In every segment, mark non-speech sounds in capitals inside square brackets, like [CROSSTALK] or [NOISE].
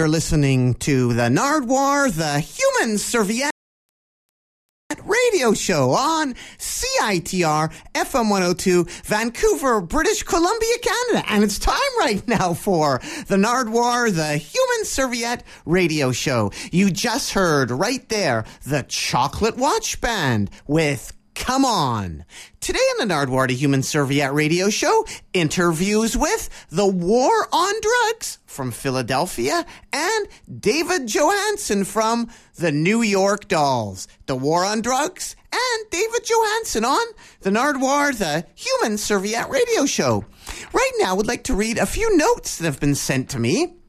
you're listening to the Nardwuar, the Human Serviette radio show on CITR FM 102, Vancouver, British Columbia, Canada. And it's time right now for the Nardwuar, the Human Serviette radio show. You just heard right there the Chocolate Watch Band with Come on. Today on the Nardwuar Human Serviette radio show, interviews with the War on Drugs from Philadelphia and David Johansen from the New York Dolls. The War on Drugs and David Johansen on the Nardwuar the Human Serviette radio show. Right now, I would like to read a few notes that have been sent to me.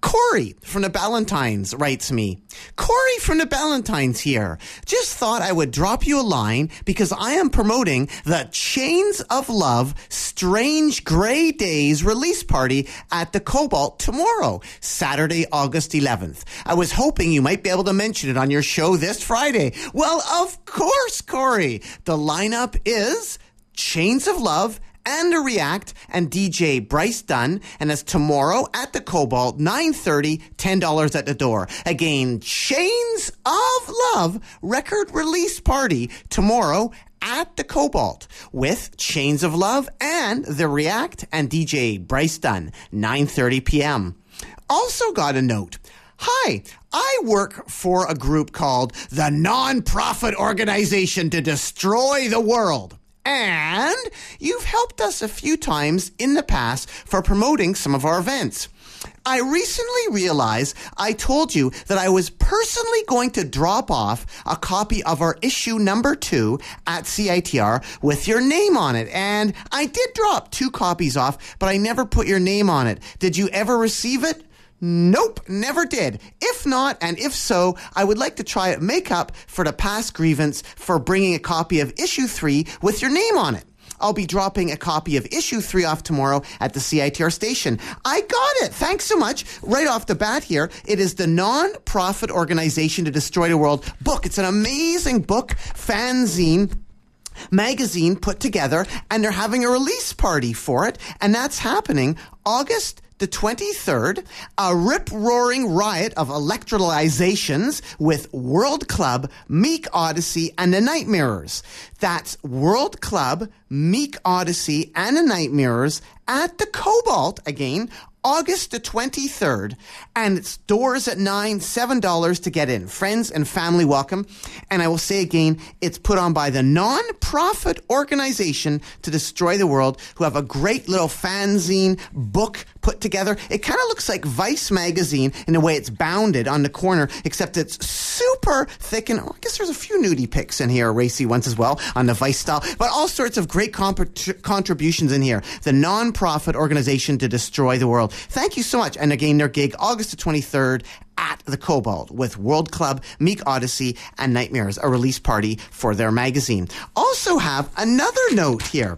Corey from the Ballantynes writes me. Corey from the Ballantynes here. Just thought I would drop you a line because I am promoting the Chains of Love Strange Gray Days release party at the Cobalt tomorrow, Saturday, August 11th. I was hoping you might be able to mention it on your show this Friday. Well, of course, Corey. The lineup is Chains of Love and a React and DJ Bryce Dunn. And it's tomorrow at the Cobalt, 9.30, $10 at the door. Again, Chains of Love record release party tomorrow at the Cobalt with Chains of Love and the React and DJ Bryce Dunn, 9.30 p.m. Also got a note. Hi, I work for a group called the Nonprofit Organization to Destroy the World. And you've helped us a few times in the past for promoting some of our events. I recently realized I told you that I was personally going to drop off a copy of our issue number two at CITR with your name on it. And I did drop two copies off, but I never put your name on it. Did you ever receive it? Nope, never did. If not, and if so, I would like to try to make up for the past grievance for bringing a copy of issue three with your name on it. I'll be dropping a copy of issue three off tomorrow at the CITR station. I got it. Thanks so much. Right off the bat here, it is the non-profit organization to destroy the world book. It's an amazing book, fanzine magazine put together and they're having a release party for it and that's happening August the 23rd, a rip roaring riot of electrolyzations with World Club, Meek Odyssey, and the Night Mirrors. That's World Club, Meek Odyssey, and the Night Mirrors at the Cobalt again August the 23rd, and it's doors at nine, seven dollars to get in. Friends and family welcome. And I will say again, it's put on by the non-profit organization to destroy the world, who have a great little fanzine book put together. It kind of looks like Vice magazine in the way it's bounded on the corner, except it's super thick. And oh, I guess there's a few nudie pics in here, racy ones as well on the Vice style, but all sorts of great comp- contributions in here. The non-profit organization to destroy the world. Thank you so much. And again, their gig August the 23rd at the Cobalt with World Club, Meek Odyssey, and Nightmares, a release party for their magazine. Also have another note here.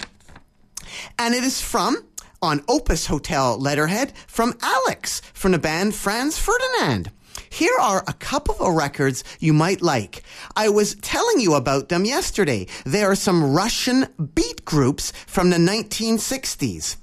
And it is from on Opus Hotel letterhead from Alex from the band Franz Ferdinand. Here are a couple of records you might like. I was telling you about them yesterday. They are some Russian beat groups from the 1960s.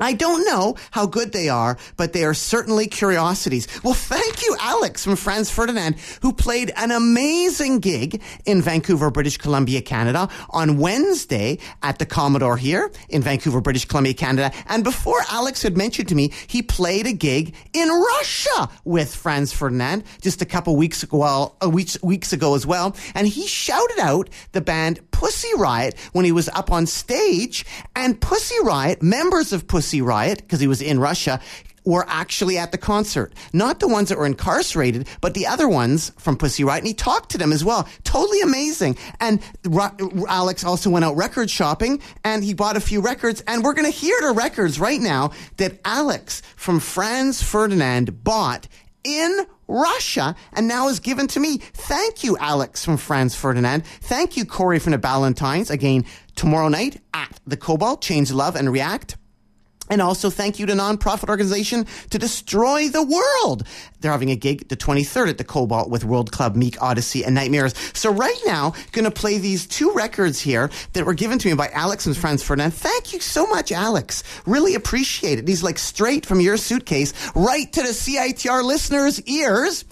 I don't know how good they are, but they are certainly curiosities. Well, thank you, Alex from Franz Ferdinand, who played an amazing gig in Vancouver, British Columbia, Canada on Wednesday at the Commodore here in Vancouver, British Columbia, Canada. And before Alex had mentioned to me, he played a gig in Russia with Franz Ferdinand just a couple weeks ago, well, uh, weeks, weeks ago as well. And he shouted out the band Pussy Riot when he was up on stage and Pussy Riot, members of Pussy Riot, because he was in Russia, were actually at the concert. Not the ones that were incarcerated, but the other ones from Pussy Riot. And he talked to them as well. Totally amazing. And Alex also went out record shopping and he bought a few records. And we're going to hear the records right now that Alex from Franz Ferdinand bought in Russia and now is given to me. Thank you, Alex from Franz Ferdinand. Thank you, Corey from the Ballantynes. Again, tomorrow night at the Cobalt, Change Love and React And also thank you to nonprofit organization to destroy the world. They're having a gig the 23rd at the Cobalt with World Club, Meek Odyssey, and Nightmares. So right now, to play these two records here that were given to me by Alex and Franz Ferdinand. Thank you so much, Alex. Really appreciate it. These like straight from your suitcase right to the CITR listeners' ears.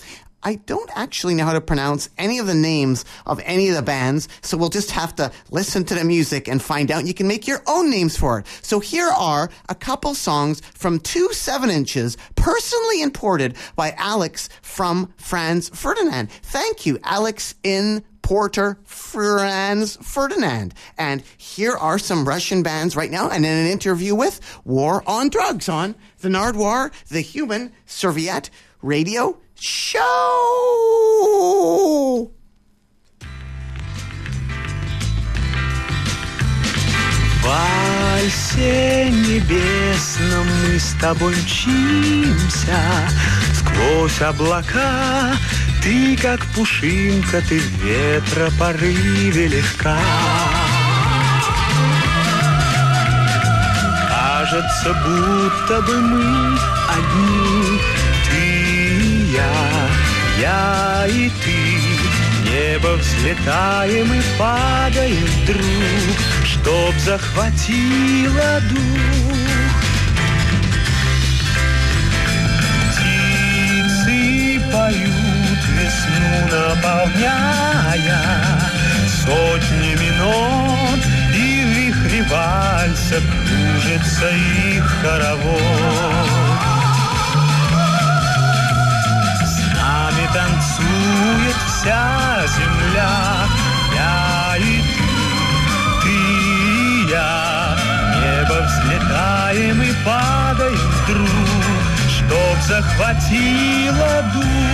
I don't actually know how to pronounce any of the names of any of the bands, so we'll just have to listen to the music and find out. You can make your own names for it. So here are a couple songs from two seven inches, personally imported by Alex from Franz Ferdinand. Thank you, Alex in Porter Franz Ferdinand. And here are some Russian bands right now, and in an interview with War on Drugs on the Nardwuar, the Human Serviette Radio В вальсе небесном мы с тобой мчимся. Сквозь облака Ты как пушинка, ты ветра порыве легка. Кажется, будто бы мы одни я, я и ты. Небо взлетаем и падаем вдруг, Чтоб захватило дух. Птицы поют весну наполняя Сотнями нот и вихре вальса Кружится их хоровод. Танцует вся земля. Я и ты, ты и я, небо взлетаем и падаем вдруг, чтоб захватило дух.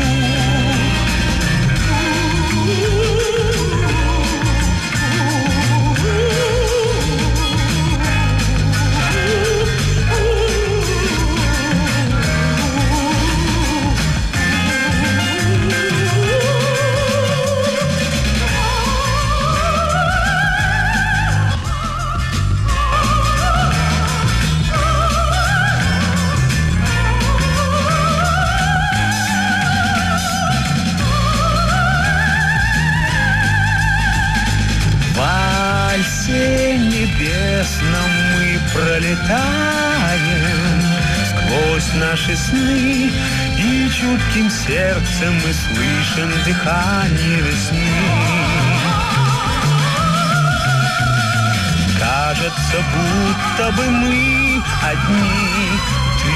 Пролетаем сквозь наши сны И чутким сердцем мы слышим дыхание весны. Кажется, будто бы мы одни Ты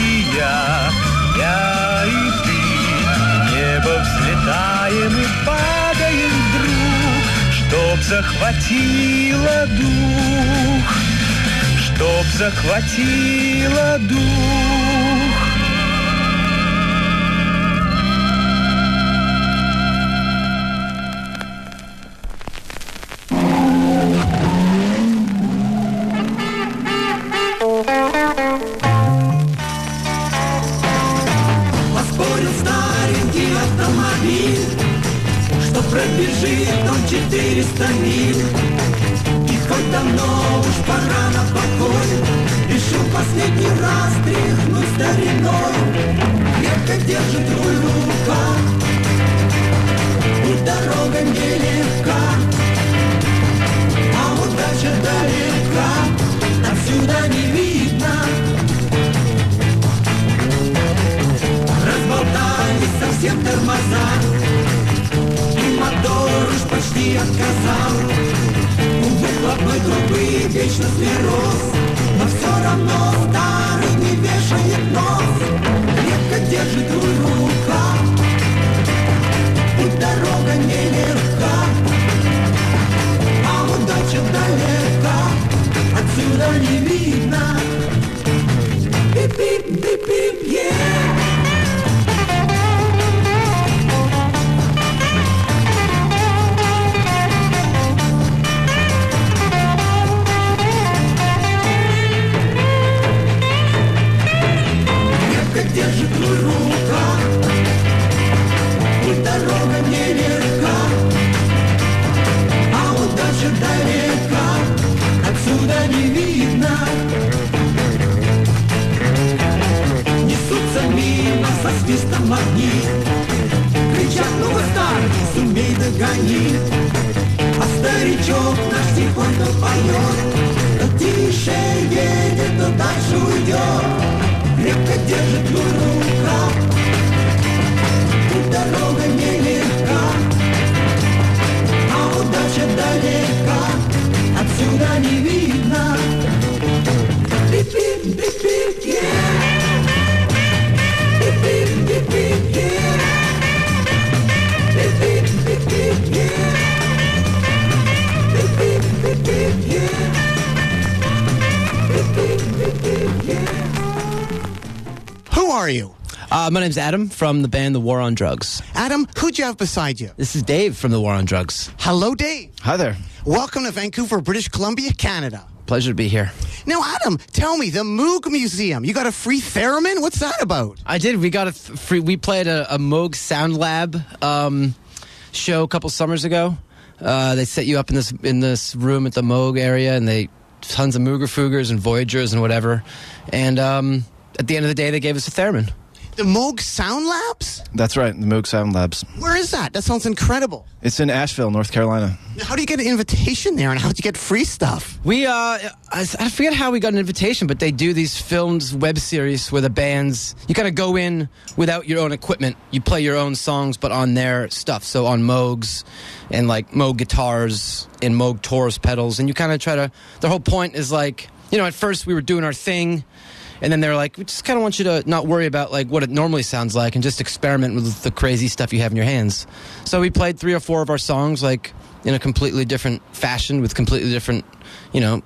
и я, я и ты. Небо взлетаем и падаем вдруг Чтоб захватило дух Чтоб захватило дух name's Adam from the band The War on Drugs. Adam, who'd you have beside you? This is Dave from The War on Drugs. Hello, Dave. Hi there. Welcome to Vancouver, British Columbia, Canada. Pleasure to be here. Now, Adam, tell me, the Moog Museum, you got a free theremin? What's that about? I did. We got a th- free. We played a, a Moog Sound Lab um, show a couple summers ago. Uh, they set you up in this in this room at the Moog area, and they tons of Moogerfoogers and Voyagers and whatever. And um, at the end of the day, they gave us a theremin. The Moog Sound Labs? That's right, the Moog Sound Labs. Where is that? That sounds incredible. It's in Asheville, North Carolina. How do you get an invitation there, and how do you get free stuff? We uh, I, I forget how we got an invitation, but they do these films web series where the bands you kind of go in without your own equipment. You play your own songs, but on their stuff. So on Moogs and like Moog guitars and Moog Taurus pedals, and you kind of try to. The whole point is like you know, at first we were doing our thing. And then they're like, we just kind of want you to not worry about like what it normally sounds like and just experiment with the crazy stuff you have in your hands. So we played three or four of our songs like in a completely different fashion with completely different, you know,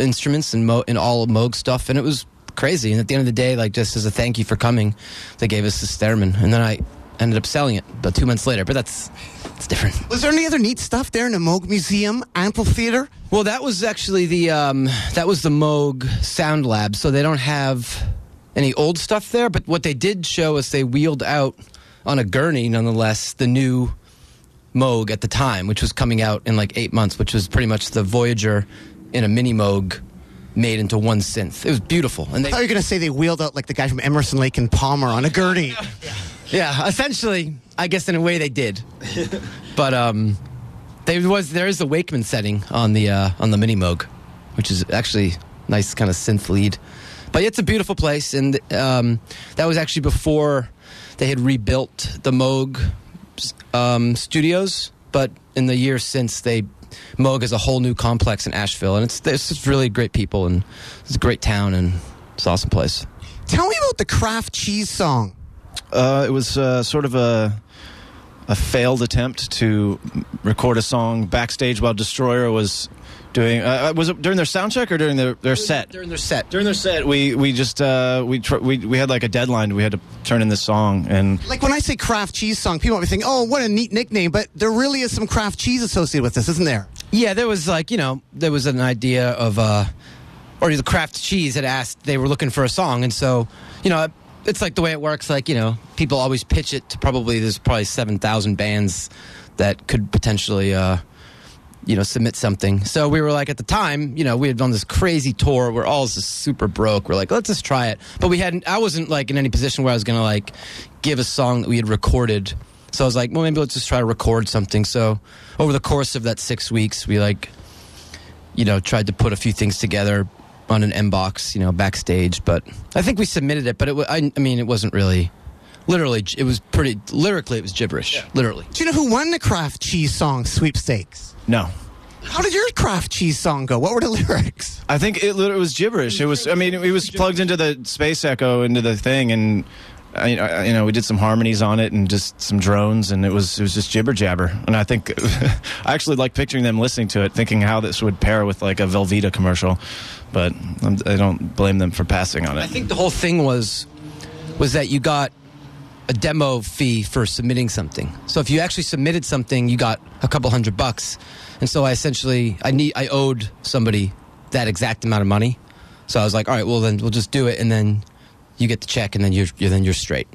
instruments and mo- and all Moog stuff, and it was crazy. And at the end of the day, like just as a thank you for coming, they gave us this theremin, and then I ended up selling it, but two months later. But that's it's different. Was there any other neat stuff there in the Moog Museum amphitheater? Well, that was actually the um, that was the Moog Sound Lab, so they don't have any old stuff there. But what they did show us, they wheeled out on a gurney, nonetheless, the new Moog at the time, which was coming out in like eight months, which was pretty much the Voyager in a mini Moog made into one synth. It was beautiful, and I thought you were going to say they wheeled out like the guy from Emerson, Lake and Palmer on a gurney. [LAUGHS] Yeah, essentially, I guess in a way they did. [LAUGHS] but um, there was there is a Wakeman setting on the uh, on the Mini Moog, which is actually nice kind of synth lead. But it's a beautiful place, and um, that was actually before they had rebuilt the Moog um, studios. But in the years since, they Moog is a whole new complex in Asheville, and it's it's just really great people, and it's a great town, and it's an awesome place. Tell me about the Kraft cheese song. Uh, it was uh, sort of a a failed attempt to record a song backstage while Destroyer was doing. Uh, was it during their sound check or during their, their set? during their set. During their set, we we just uh, we, tr- we we had like a deadline. We had to turn in this song, and Like when I say Kraft cheese song, people might be thinking, "Oh, what a neat nickname!" But there really is some Kraft cheese associated with this, isn't there? Yeah, there was like you know there was an idea of uh, or the Kraft Cheese had asked they were looking for a song, and so you know it's like the way it works. Like you know people always pitch it to probably there's probably seven thousand bands that could potentially uh, you know submit something. So we were like at the time you know we had done this crazy tour. We're all just super broke. We're like let's just try it, but we hadn't. I wasn't like in any position where I was gonna like give a song that we had recorded. So I was like, well, maybe let's just try to record something. So over the course of that six weeks, we like, you know, tried to put a few things together on an M box, you know, backstage. But I think we submitted it, but it, wa- I, I mean, it wasn't really, literally, it was pretty, lyrically, it was gibberish, literally. Do you know who won the Kraft cheese song sweepstakes? no. How did your Kraft cheese song go? What were the [LAUGHS] lyrics? I think it, it was gibberish. It was. I mean, it was plugged into the space echo into the thing, and uh, I, I, uh, you know, we did some harmonies on it and just some drones, and it was it was just jibber jabber. And I think [LAUGHS] I actually like picturing them listening to it, thinking how this would pair with like a Velveeta commercial. But I'm, I don't blame them for passing on it. I think the whole thing was, was that you got a demo fee for submitting something. So if you actually submitted something, you got a couple hundred bucks. And so I essentially, I need, I owed somebody that exact amount of money. So I was like, all right, well then we'll just do it, and then you get the check, and then you're, you're then you're straight.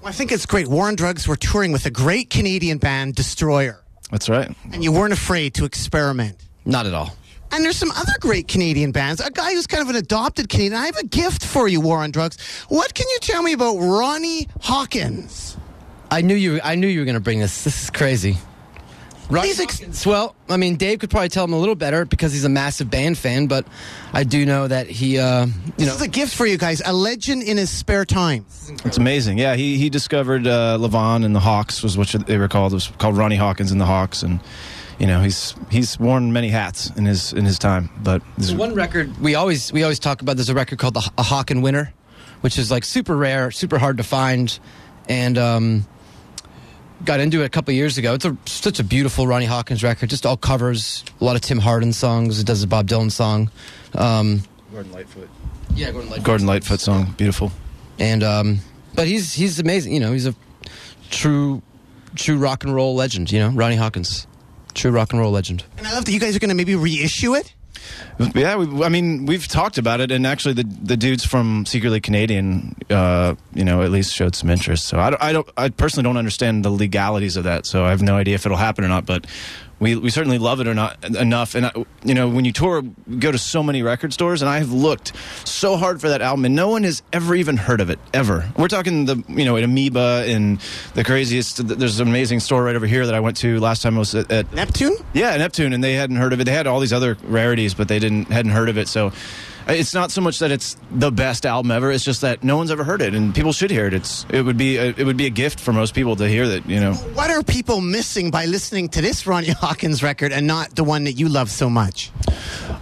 Well, I think it's great. War on Drugs were touring with a great Canadian band, Destroyer, That's right. and you weren't afraid to experiment. Not at all. And there's some other great Canadian bands. A guy who's kind of an adopted Canadian. I have a gift for you, War on Drugs. What can you tell me about Ronnie Hawkins? I knew you. I knew you were going to bring this. This is crazy. Ronnie Please ex- Hawkins, well, I mean, Dave could probably tell him a little better because he's a massive band fan, but I do know that he, uh, you This know, is a gift for you guys. A legend in his spare time. It's amazing. Yeah, he he discovered uh, Levon and the Hawks was what they were called. It was called Ronnie Hawkins and the Hawks, and you know he's he's worn many hats in his in his time. But this, one record we always we always talk about. There's a record called the, a Hawk and Winter, which is like super rare, super hard to find, and um, got into it a couple years ago. It's a, such a beautiful Ronnie Hawkins record. Just all covers a lot of Tim Hardin songs. It does a Bob Dylan song. Um, Gordon Lightfoot. yeah, Gordon Lightfoot. Gordon Lightfoot song, beautiful. and um, but he's he's amazing. You know, he's a true true rock and roll legend. You know, Ronnie Hawkins, true rock and roll legend. And I love that you guys are going to maybe reissue it. Yeah, we, I mean, we've talked about it, and actually, the the dudes from Secretly Canadian, uh, you know, at least showed some interest. So I don't, I don't, I personally don't understand the legalities of that. So I have no idea if it'll happen or not. But we we certainly love it or not enough. And I, you know, when you tour, go to so many record stores, and I have looked so hard for that album, and no one has ever even heard of it ever. We're talking the you know at Amoeba and the craziest. There's an amazing store right over here that I went to last time I was at, at Neptune? yeah, Neptune, and they hadn't heard of it. They had all these other rarities, but they didn't hadn't heard of it. So it's not so much that it's the best album ever. It's just that no one's ever heard it, and people should hear it. It's it would be a, it would be a gift for most people to hear that. You know, What are people missing by listening to this Ronnie [LAUGHS] Hawkins record and not the one that you love so much?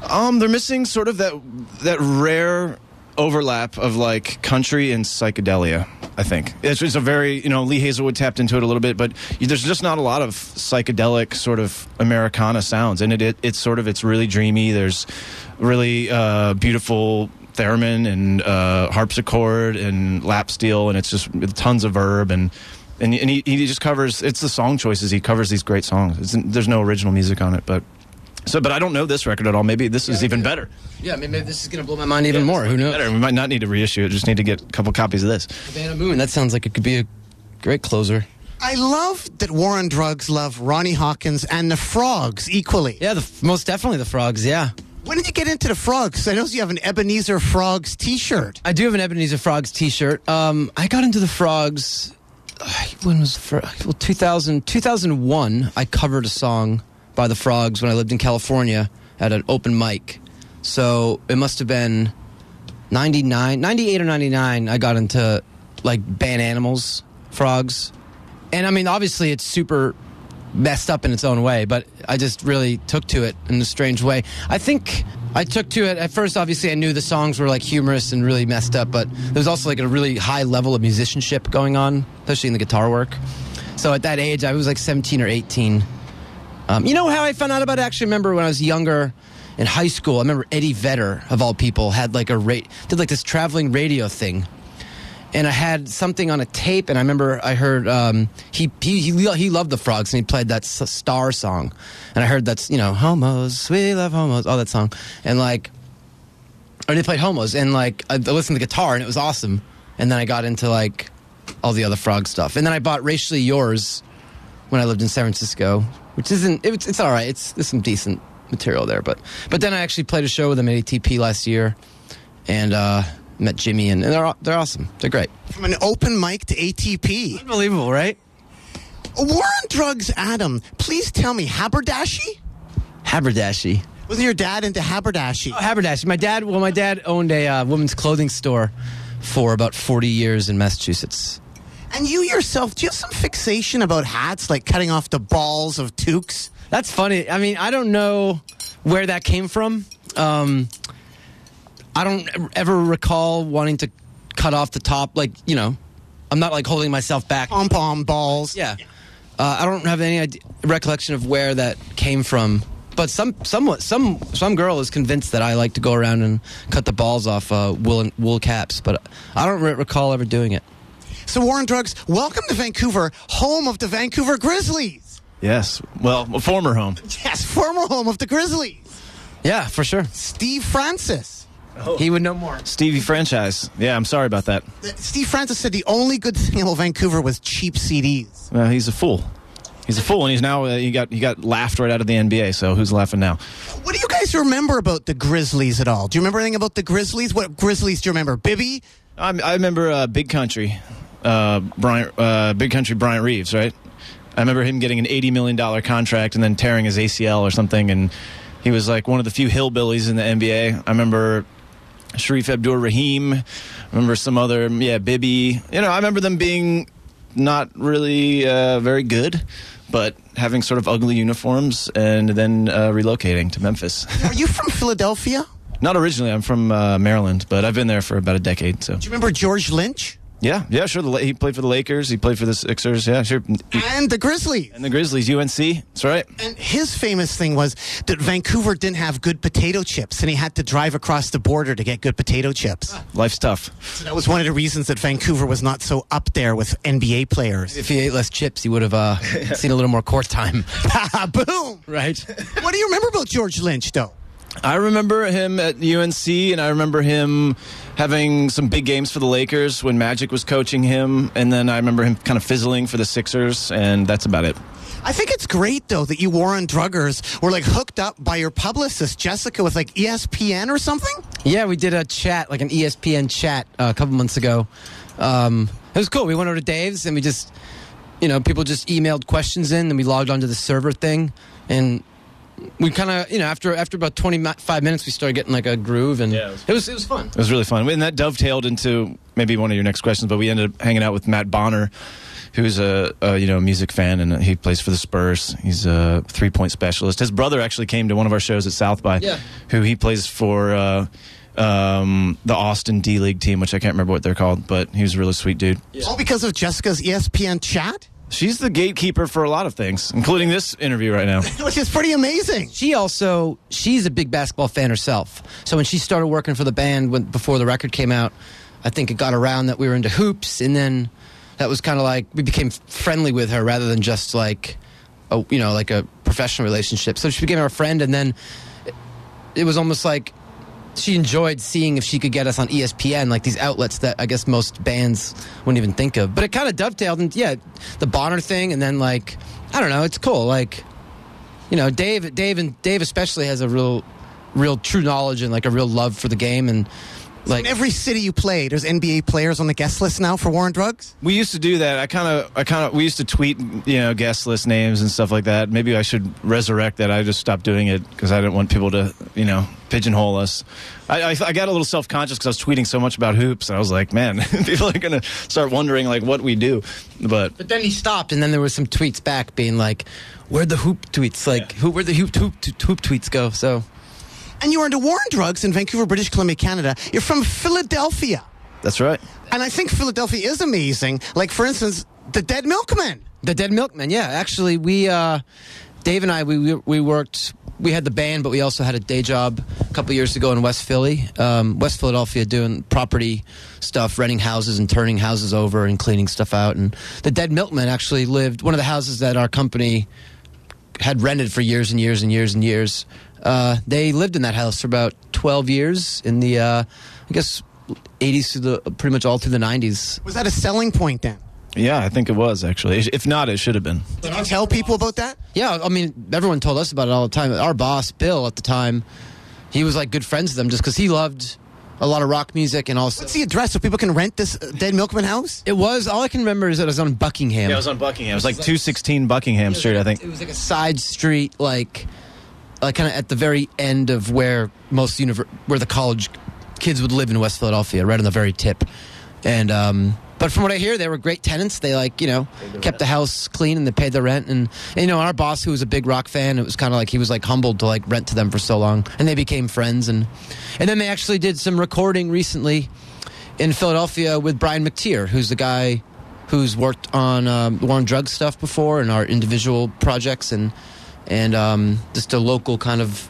um, they're missing sort of that that rare overlap of like country and psychedelia. I think it's, it's a very you know Lee Hazlewood tapped into it a little bit, but there's just not a lot of psychedelic sort of Americana sounds, and it, it it's sort of it's really dreamy. There's really uh, beautiful theremin and uh, harpsichord and lap steel, and it's just tons of verb and. And, and he, he just covers it's the song choices he covers these great songs it's, there's no original music on it but so but i don't know this record at all maybe this is even better Yeah, I mean, maybe this is going to blow my mind even more. Who knows? better. We might not need to reissue it. Just need to get a couple copies of this. Havana Moon. That sounds like it could be a great closer. I love that War on Drugs love Ronnie Hawkins and the Frogs equally. Yeah, the, most definitely the frogs. Yeah, When did you get into the Frogs? I know you have an Ebenezer Frogs T-shirt. I do have an Ebenezer Frogs T-shirt. Um, I got into the frogs. uh, When was the well 2000 2001? I covered a song by the Frogs when I lived in California at an open mic. So it must have been 99, 98 or 99. I got into like Bananimals, frogs. And I mean, obviously, it's super messed up in its own way, but I just really took to it in a strange way. I think I took to it at first. Obviously, I knew the songs were like humorous and really messed up, but there was also like a really high level of musicianship going on, especially in the guitar work. So at that age, I was like 17 or 18. Um, you know how I found out about it? I actually remember when I was younger in high school. I remember Eddie Vedder, of all people, had like a rate, did like this traveling radio thing and I had something on a tape, and I remember I heard um, he, he he he loved the Frogs, and he played that Star song, and I heard that's you know homos, we love homos, all that song, and like, or they played homos, and like I listened to the guitar, and it was awesome, and then I got into like all the other Frog stuff, and then I bought Racially Yours when I lived in San Francisco, which isn't it's it's all right, it's there's some decent material there, but but then I actually played a show with them at ATP last year, and. uh Met Jimmy and, and they're they're awesome. They're great. From an open mic to ATP. Unbelievable, right? War on Drugs, Adam. Please tell me, haberdashy? Haberdashy. Wasn't your dad into haberdashy? Oh, haberdashy. My dad. Well, my dad owned a uh, women's clothing store for about forty years in Massachusetts. And you yourself, do you have some fixation about hats, like cutting off the balls of toques? That's funny. I mean, I don't know where that came from. Um, I don't ever recall wanting to cut off the top. Like you know, I'm not like holding myself back. Pom pom balls. Yeah. Uh, I don't have any idea, recollection of where that came from. But some somewhat some some girl is convinced that I like to go around and cut the balls off uh, wool wool caps, but I don't re- recall ever doing it. So, War on Drugs, welcome to Vancouver, home of the Vancouver Grizzlies. Yes. Well, a former home. Yes, former home of the Grizzlies. Yeah, for sure. Steve Francis. He would know more. Stevie franchise. Yeah, I'm sorry about that. Steve Francis said the only good thing about Vancouver was cheap CDs. Well, he's a fool. He's a fool, and he's now uh, he got he got laughed right out of the NBA. So who's laughing now? What do you guys remember about the Grizzlies at all? Do you remember anything about the Grizzlies? What Grizzlies do you remember? Bibby? I, I remember uh, Big Country, uh, Bryant, uh, Big Country, Bryant Reeves, right? I remember him getting an eighty million dollar contract and then tearing his ACL or something, and he was like one of the few hillbillies in the NBA. I remember Shareef Abdur Rahim. Remember some other, yeah, Bibby. You know, I remember them being not really uh, very good, but having sort of ugly uniforms and then uh, relocating to Memphis. [LAUGHS] Are you from Philadelphia? not originally, I'm from uh, Maryland, but I've been there for about a decade. So Do you remember George Lynch yeah, yeah, sure. The, he played for the Lakers. He played for the Sixers. Yeah, sure. and the Grizzlies? And the Grizzlies, UNC. That's right. And his famous thing was that Vancouver didn't have good potato chips, and he had to drive across the border to get good potato chips. Life's tough. So that was one of the reasons that Vancouver was not so up there with NBA players. If he ate less chips, he would have uh, [LAUGHS] seen a little more court time. [LAUGHS] Boom! right? What do you remember about George Lynch, though? I remember him at UNC, and I remember him having some big games for the Lakers when Magic was coaching him, and then I remember him kind of fizzling for the Sixers, and that's about it. I think it's great though that you War on Druggers were like hooked up by your publicist Jessica with like ESPN or something. Yeah, we did a chat, like an ESPN chat, uh, a couple months ago. Um, it was cool. We went over to Dave's and we just, you know, people just emailed questions in, and we logged onto the server thing, and we kind of, you know, after after about twenty five minutes, we started getting like a groove, and Yeah, it it, was was, it was fun. It was really fun. And that dovetailed into maybe one of your next questions, but we ended up hanging out with Matt Bonner, who's a, a you know music fan and he plays for the Spurs. He's a three point specialist. His brother actually came to one of our shows at South by, Yeah. who he plays for. Uh, um, the Austin D League team, which I can't remember what they're called, but he was a really sweet dude. All because of Jessica's ESPN chat, She's the gatekeeper for a lot of things, including this interview right now. [LAUGHS] which is pretty amazing. She also she's a big basketball fan herself. So when she started working for the band when before the record came out, I think it got around that we were into hoops, and then that was kind of like we became friendly with her rather than just like a you know like a professional relationship. So she became our friend, and then it, it was almost like she enjoyed seeing if she could get us on ESPN, like these outlets that I guess most bands wouldn't even think of. But it kind of dovetailed, and yeah, the Bonner thing, and then like I don't know, it's cool. Like you know, Dave, Dave, and Dave especially has a real, real true knowledge and like a real love for the game, and like In every city you play, there's NBA players on the guest list now for war Warren Drugs. We used to do that. I kind of, I kind of, we used to tweet, you know, guest list names and stuff like that. Maybe I should resurrect that. I just stopped doing it because I didn't want people to, you know, pigeonhole us. I, I, I got a little self conscious because I was tweeting so much about hoops, and I was like, man, [LAUGHS] people are gonna start wondering like what we do. But But then he stopped, and then there was some tweets back being like, "Where'd the hoop tweets? Like, who? Where'd the hoop hoop hoop tweets go?" So And you were into War on Drugs in Vancouver, British Columbia, Canada. You're from Philadelphia. that's right. And I think Philadelphia is amazing. Like, for instance, the Dead Milkmen. the Dead Milkmen, yeah. Actually, we, uh, Dave and I, we we, we worked. We had the band, but we also had a day job a couple years ago in West Philly, um, West Philadelphia, doing property stuff, renting houses and turning houses over and cleaning stuff out. And the Dead Milkmen actually lived one of the houses that our company had rented for years and years and years and years. Uh, they lived in that house for about 12 years in the, uh, I guess, 80s to the pretty much all through the 90s. Was that a selling point then? Yeah, I think it was actually. If not, it should have been. Did you tell people about that? Yeah, I mean, everyone told us about it all the time. Our boss, Bill, at the time, he was like good friends with them just because he loved a lot of rock music and also. What's the address so people can rent this uh, Dead Milkmen house? It was all I can remember is that it was on Buckingham. Yeah, it was on Buckingham. It was like two sixteen Buckingham Street, I think. It was like a side street, like, like kind of at the very end of where most univer- where the college kids would live in West Philadelphia, right on the very tip. And um, but from what I hear, they were great tenants. They like you know kept the house clean and they paid the rent. And, and you know our boss, who was a big rock fan, it was kind of like he was like humbled to like rent to them for so long, and they became friends. And and then they actually did some recording recently in Philadelphia with Brian McTeer, who's the guy who's worked on um, War on Drugs stuff before and our individual projects and and um, just a local kind of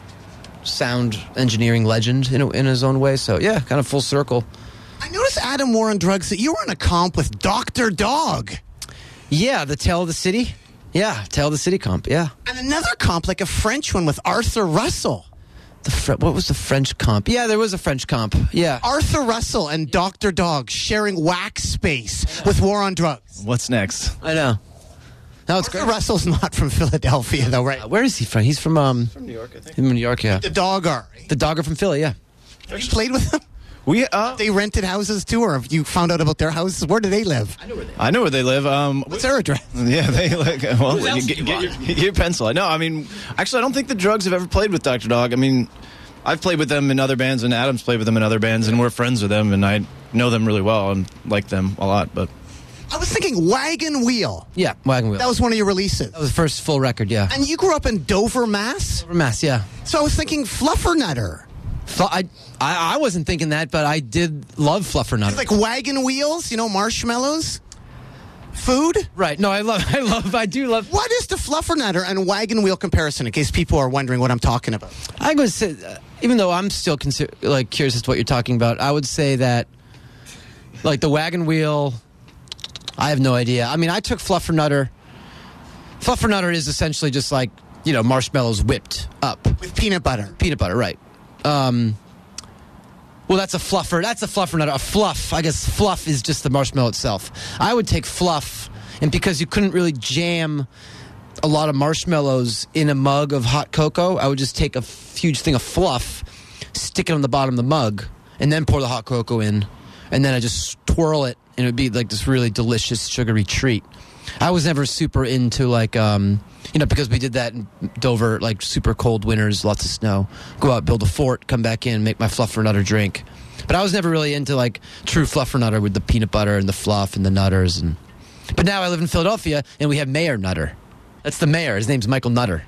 sound engineering legend in, a, in his own way. So yeah, kind of full circle. I noticed Adam War on Drugs that you were in a comp with Dr. Dog. Yeah, the Tale of the City. Yeah, Tale of the City comp. Yeah, And another comp, like a French one with Arthur Russell. the Fre- what was the French comp? Yeah, there was a French comp. Yeah, Arthur Russell and Dr. Dog sharing wax space with War on Drugs. What's next? I know. No, it's Arthur great. Russell's not from Philadelphia, though, right? Where is he from? He's from um From New York, I think. from New York. Yeah, The dog are. the dogger from Philly. Yeah. Have you played with him? We uh, They rented houses too, or have you found out about their houses? Where do they live? I know where they live. I know where they live. Um, What's their address? [LAUGHS] Yeah, they like. [LAUGHS] Well, Who you get, you get your, want? get your pencil. No, I mean, actually, I don't think the drugs have ever played with Dr. Dog. I mean, I've played with them in other bands, and Adam's played with them in other bands, and we're friends with them, and I know them really well and like them a lot. But I was thinking Wagon Wheel. Yeah, Wagon Wheel. That was one of your releases. That was the first full record, yeah. And you grew up in Dover, Mass. Dover, Mass, yeah. So I was thinking Fluffernutter. Fl- I, I I wasn't thinking that, but I did love Fluffernutter. It's like wagon wheels, you know, marshmallows, food. right? No, I love, [LAUGHS] I love, I do love. What is the Fluffernutter and wagon wheel comparison? In case people are wondering what I'm talking about. I would say, uh, even though I'm still consider, like curious as to what you're talking about, I would say that, like the wagon wheel, I have no idea. I mean, I took Fluffernutter. Fluffernutter is essentially just like you know marshmallows whipped up, with peanut butter. peanut butter, right? Um, well, that's a fluffer. That's a fluffernutter. A fluff. I guess fluff is just the marshmallow itself. I would take fluff, and because you couldn't really jam a lot of marshmallows in a mug of hot cocoa, I would just take a huge thing of fluff, stick it on the bottom of the mug, and then pour the hot cocoa in, and then I just twirl it, and it would be like this really delicious sugary treat. I was never super into like um, you know because we did that in Dover like super cold winters, lots of snow. Go out, build a fort, come back in, make my fluffernutter drink. But I was never really into like true fluffernutter with the peanut butter and the fluff and the nutters and. But now I live in Philadelphia and we have Mayor Nutter. That's the mayor. His name's Michael Nutter.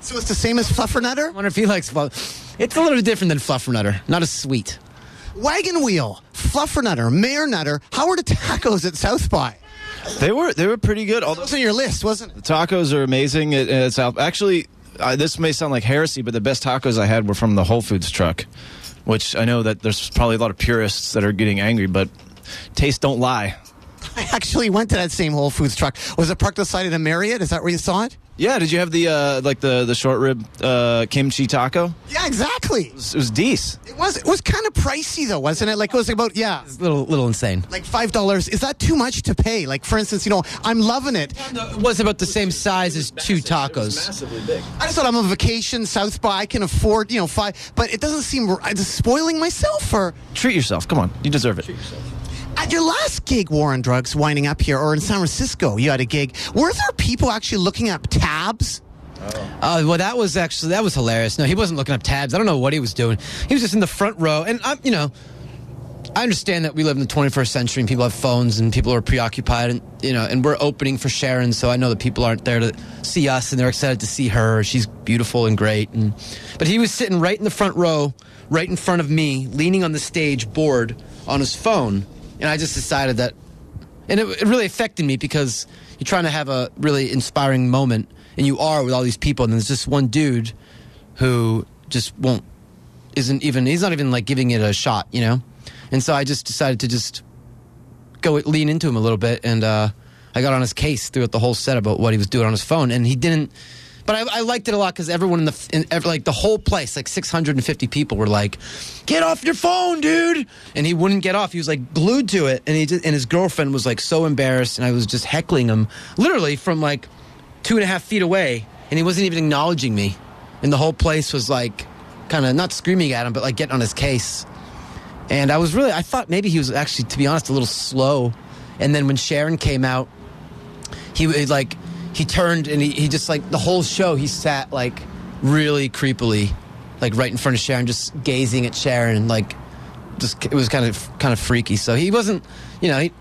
So it's the same as Fluffernutter? I wonder if he likes fluff. It's a little bit different than fluffernutter. Not as sweet. Wagon wheel, Fluffernutter, Mayor Nutter. How were the tacos at South by? they were they were pretty good. Although That was on your list, wasn't it? tacos are amazing at, at South. Actually, uh, this may sound like heresy, but the best tacos I had were from the Whole Foods truck, which I know that there's probably a lot of purists that are getting angry, but taste don't lie. [LAUGHS] I actually went to that same Whole Foods truck. Was it parked outside of the Marriott? Is that where you saw it? Yeah, did you have the uh, like the the short rib uh, kimchi taco? Yeah, exactly. It was, it was decent. It was it was kind of pricey though, wasn't it? Like it was about yeah, It's a little, little insane. like five dollars. Is that too much to pay? Like for instance, you know, I'm loving it. It was about the same size as two tacos. massively big. I just thought I'm on vacation, South by. I can afford you know five, but it doesn't seem. I'm just spoiling myself. Or Treat yourself. Come on, you deserve it. At your last gig, War on Drugs, winding up here, or in San Francisco, you had a gig. Were there people actually looking up tabs? Uh, well, that was actually that was hilarious. No, he wasn't looking up tabs. I don't know what he was doing. He was just in the front row, and I'm, you know, I understand that we live in the 21st century and people have phones and people are preoccupied, and you know, and we're opening for Sharon, so I know that people aren't there to see us, and they're excited to see her. She's beautiful and great, and but he was sitting right in the front row, right in front of me, leaning on the stage board on his phone, and I just decided that and it, it really affected me because you're trying to have a really inspiring moment and you are with all these people and there's just one dude who just won't isn't even he's not even like giving it a shot you know? And so i just decided to just go lean into him a little bit and uh, i got on his case throughout the whole set about what he was doing on his phone and he didn't but I, I liked it a lot because everyone in the in, like the whole place, like 650 people, were like, "Get off your phone, dude!" And he wouldn't get off. He was like glued to it, and he just, and his girlfriend was like so embarrassed, and I was just heckling him, literally from like two and a half feet away, and he wasn't even acknowledging me, and the whole place was like, kind of not screaming at him, but like getting on his case. And I was really, I thought maybe he was actually, to be honest, a little slow. And then when Sharon came out, he like, he turned and he, he just like, the whole show, he sat like really creepily, like right in front of Sharon, just gazing at Sharon and like, just, it was kind of, kind of freaky. So he wasn't, you know, he,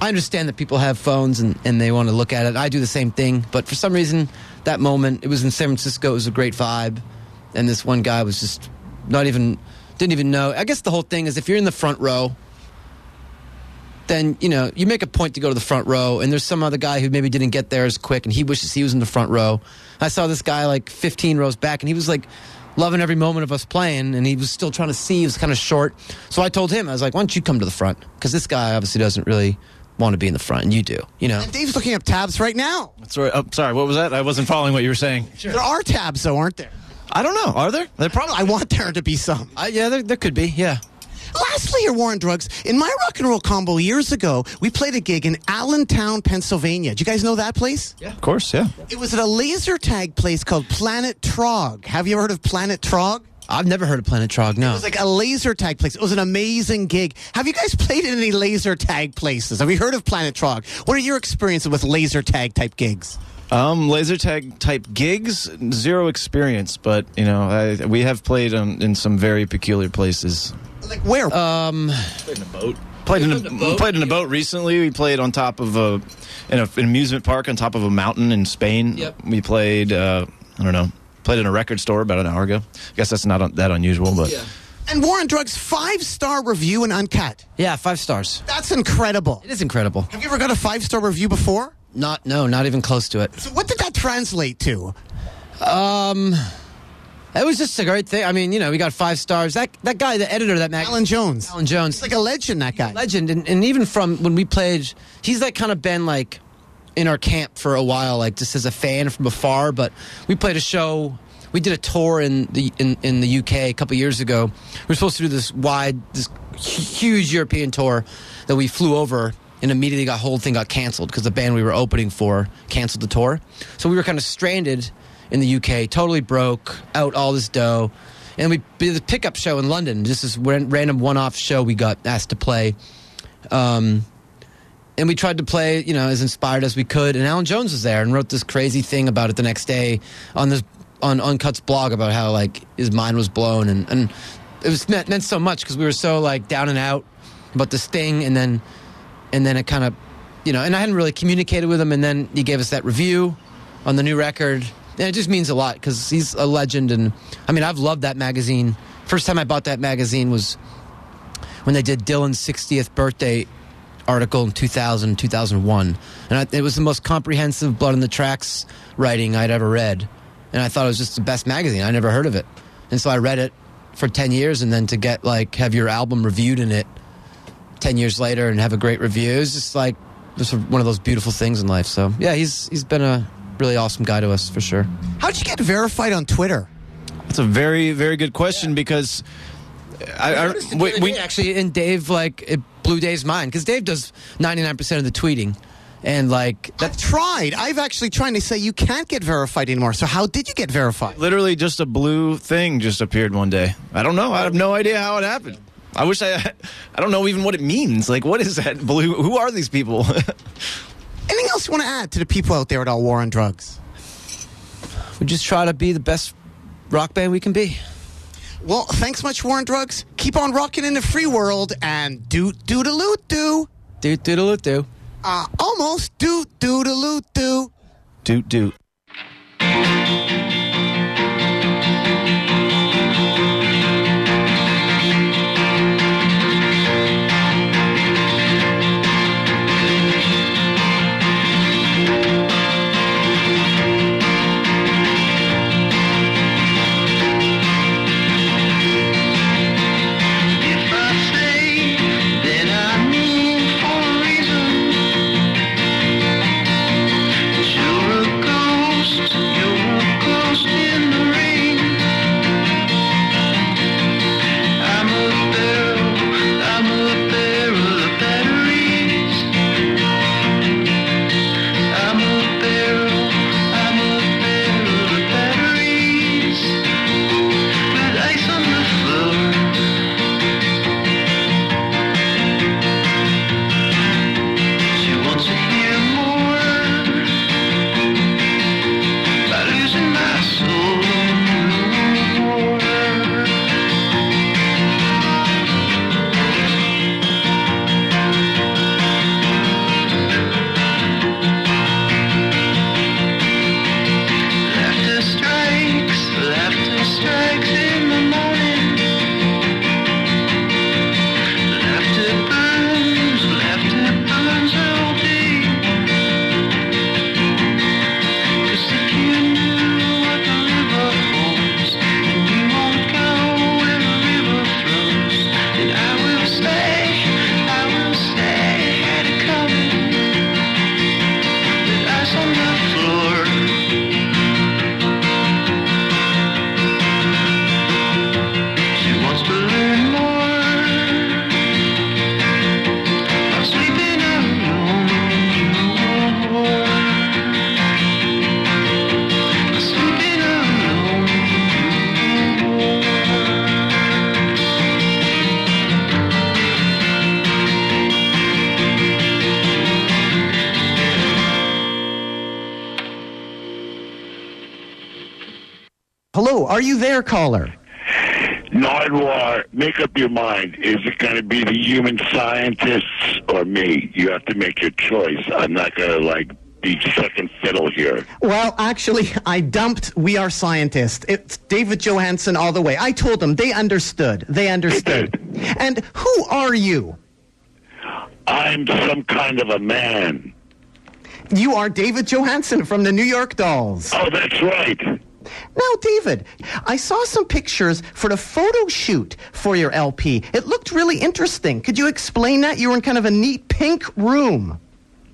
I understand that people have phones and, and they want to look at it. I do the same thing. But for some reason, that moment, it was in San Francisco, it was a great vibe. And this one guy was just not even, didn't even know. I guess the whole thing is if you're in the front row, then, you know, you make a point to go to the front row. And there's some other guy who maybe didn't get there as quick and he wishes he was in the front row. I saw this guy like 15 rows back and he was like, loving every moment of us playing, and he was still trying to see. He was kind of short, so I told him, I was like, "Why don't you come to the front?" Because this guy obviously doesn't really want to be in the front, and you do, you know. And Dave's looking up tabs right now. That's right. Oh, sorry, what was that? I wasn't following what you were saying. There are tabs though, aren't there? I don't know. Are there? They probably. I want there to be some. I, yeah, there, there could be, yeah. Lastly, your war on drugs. In my rock and roll combo years ago, we played a gig in Allentown, Pennsylvania. Do you guys know that place? Yeah. Of course, yeah. It was at a laser tag place called Planet Trog. Have you ever heard of Planet Trog? I've never heard of Planet Trog. No. It was like a laser tag place. It was an amazing gig. Have you guys played in any laser tag places? Have you heard of Planet Trog? What are your experiences with laser tag type gigs? Um, laser tag type gigs, zero experience, but you know, I, we have played um, in some very peculiar places. Like where? Um, Played in a boat. Played in a, we played in a boat recently. We played on top of a in a, an amusement park on top of a mountain in Spain. Yep. We played. Uh, I don't know. Played in a record store about an hour ago. I guess that's not un- that unusual, but Yeah. and War on Drugs five star review in Uncut. yeah, five stars. That's incredible. It is incredible. Have you ever got a five star review before? Not no, not even close to it. So what did that translate to? Um, it was just a great thing. I mean, you know, we got five stars. That that guy, the editor of that magazine, Allan Jones. Allan Jones, He's like a legend, that guy. legend, and, and even from when we played, he's like kind of been like in our camp for a while, like just as a fan from afar. But we played a show. We did a tour in the in, in the UK a couple years ago. We were supposed to do this wide, this huge European tour that we flew over. And immediately got whole thing got canceled because the band we were opening for canceled the tour. So we were kind of stranded in the UK, totally broke, out all this dough. And we did a pickup show in London, just this ran- random one-off show we got asked to play. Um, and we tried to play, you know, as inspired as we could. And Allan Jones was there and wrote this crazy thing about it the next day on this on Uncut's blog about how like his mind was blown and and it was meant, meant so much because we were so like down and out about this thing, and then and then it kind of, you know, and I hadn't really communicated with him, and then he gave us that review on the new record, and it just means a lot because he's a legend, and I mean I've loved that magazine. First time I bought that magazine was when they did Dylan's 60th birthday article in 2000, 2001. And I, it was the most comprehensive Blood on the Tracks writing I'd ever read. And I thought it was just the best magazine. I never heard of it. And so I read it for 10 years and then to get like have your album reviewed in it 10 years later and have a great review. It was just like just one of those beautiful things in life. So yeah, he's he's been a really awesome guy to us for sure. How'd you get verified on Twitter? That's a very, very good question because I, I, we, we, actually and Dave like it blew Dave's mind because Dave does 99% of the tweeting. And like I've tried. I've actually tried to say you can't get verified anymore. So how did you get verified? literally just a blue thing just appeared one day. I don't know. I have no idea how it happened. I wish I. I don't know even what it means. Like, what is that blue? Who are these people? [LAUGHS] Anything else you want to add to the people out there at All War on Drugs? we just try to be the best rock band we can be. Well, thanks much, War on Drugs. Keep on rocking in the free world and do do the loot do. Do do do. Uh, almost do do the loot do. doot doot. You there, caller? Nardwuar, make up your mind. Is it going to be the human scientists or me? You have to make your choice. I'm not going to like be second fiddle here. Well, actually, I dumped We Are Scientists. It's David Johansen all the way. I told them. They understood. They understood. And who are you? I'm some kind of a man. You are David Johansen from the New York Dolls. Oh, that's right. Now, David, I saw some pictures for the photo shoot for your LP. It looked really interesting. Could you explain that? You were in kind of a neat pink room.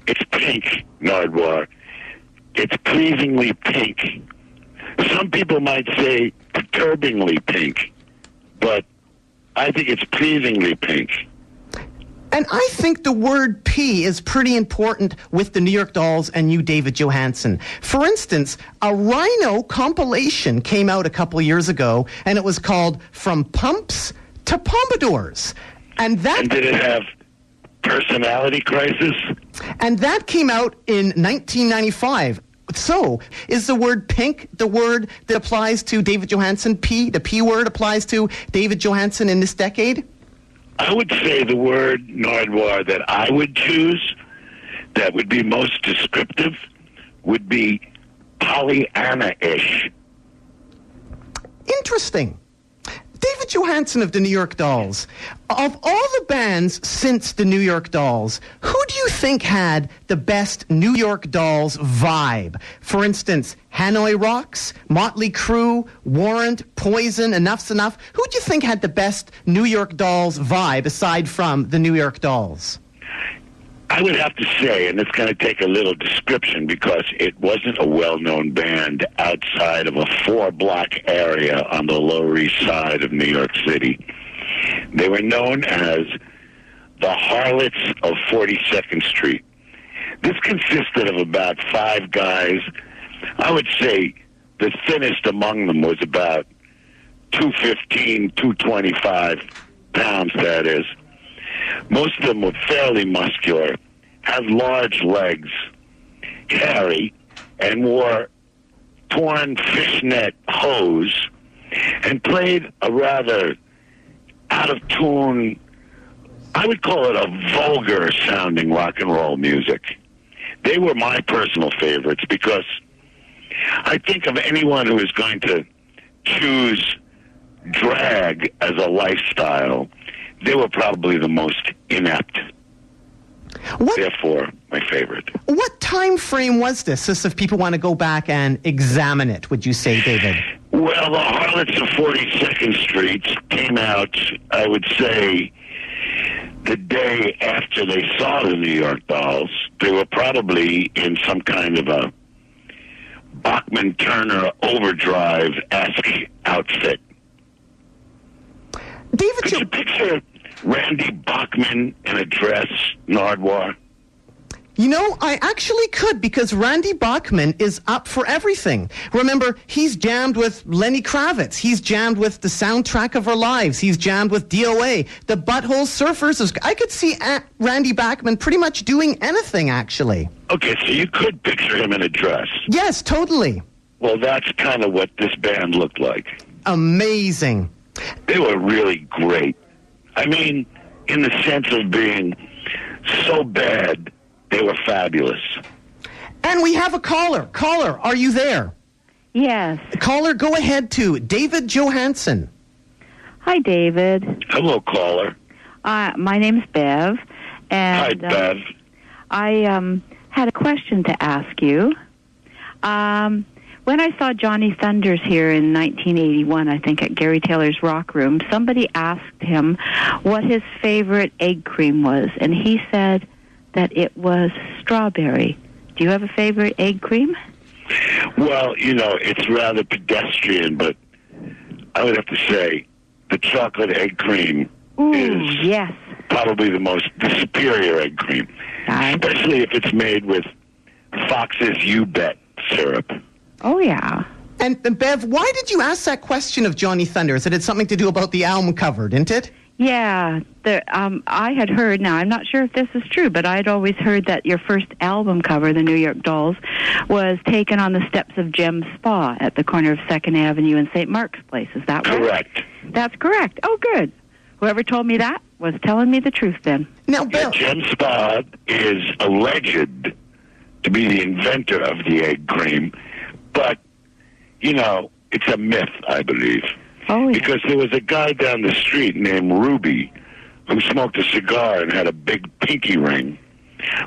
It's pink, Nardwuar. It's pleasingly pink. Some people might say perturbingly pink, but I think it's pleasingly pink. And I think the word P is pretty important with the New York Dolls and you, David Johansen. For instance, a Rhino compilation came out a couple years ago, and it was called From Pumps to Pompadours. And that And did it have personality crisis? and that came out in 1995. So, is the word pink the word that applies to David Johansen? P, the P word applies to David Johansen in this decade? I would say the word Nardwuar that I would choose that would be most descriptive would be Pollyanna-ish. Interesting. David Johansen of the New York Dolls. Of all the bands since the New York Dolls, who do you think had the best New York Dolls vibe? For instance, Hanoi Rocks, Motley Crue, Warrant, Poison, Enough's Enough. Who do you think had the best New York Dolls vibe aside from the New York Dolls? I would have to say, and it's going to take a little description because it wasn't a well-known band outside of a four-block area on the Lower East Side of New York City. They were known as the Harlots of 42nd Street. This consisted of about five guys. I would say the thinnest among them was about 215, 225 pounds, that is. Most of them were fairly muscular, had large legs, hairy, and wore torn fishnet hose, and played a rather out of tune, I would call it a vulgar sounding rock and roll music. They were my personal favorites because I think of anyone who is going to choose drag as a lifestyle, they were probably the most inept. What Therefore, my favorite. what time frame was this? Just if people want to go back and examine it, would you say, David? Well, the Harlots of 42nd Street came out, I would say, the day after they saw the New York Dolls. They were probably in some kind of a Bachman Turner overdrive esque outfit. David, Could you picture Randy Bachman in a dress, Nardwuar? You know, I actually could because Randy Bachman is up for everything. Remember, he's jammed with Lenny Kravitz. He's jammed with the soundtrack of our lives. He's jammed with DOA. The Butthole Surfers. Is, I could see Randy Bachman pretty much doing anything, actually. Okay, so you could picture him in a dress. Yes, totally. Well, that's kind of what this band looked like. Amazing. They were really great. I mean, in the sense of being so bad, they were fabulous. And we have a caller. Caller, are you there? Yes. Caller, go ahead to David Johansen. Hi, David. Hello, caller. Uh, my name's Bev, Hi, and uh, Bev. I um, had a question to ask you. Um, when I saw Johnny Thunders here in 1981, I think at Gary Taylor's Rock Room, somebody asked him what his favorite egg cream was, and he said that it was strawberry. Do you have a favorite egg cream? Well, you know, it's rather pedestrian, but I would have to say the chocolate egg cream Ooh, is yes. probably the most the superior egg cream, Nice. especially if it's made with Fox's You Bet syrup. Oh, yeah. And, and Bev, why did you ask that question of Johnny Thunders? It had something to do about the album cover, didn't it? Yeah, the, um, I had heard. Now I'm not sure if this is true, but I'd always heard that your first album cover, the New York Dolls, was taken on the steps of Gem Spa at the corner of Second Avenue and St. Mark's Place. Is that right? Correct. That's correct. Oh, good. Whoever told me that was telling me the truth. Then. Now, Yeah, Bev, Gem Spa is alleged to be the inventor of the egg cream, but you know it's a myth, I believe, Oh yeah. because there was a guy down the street named Ruby who smoked a cigar and had a big pinky ring,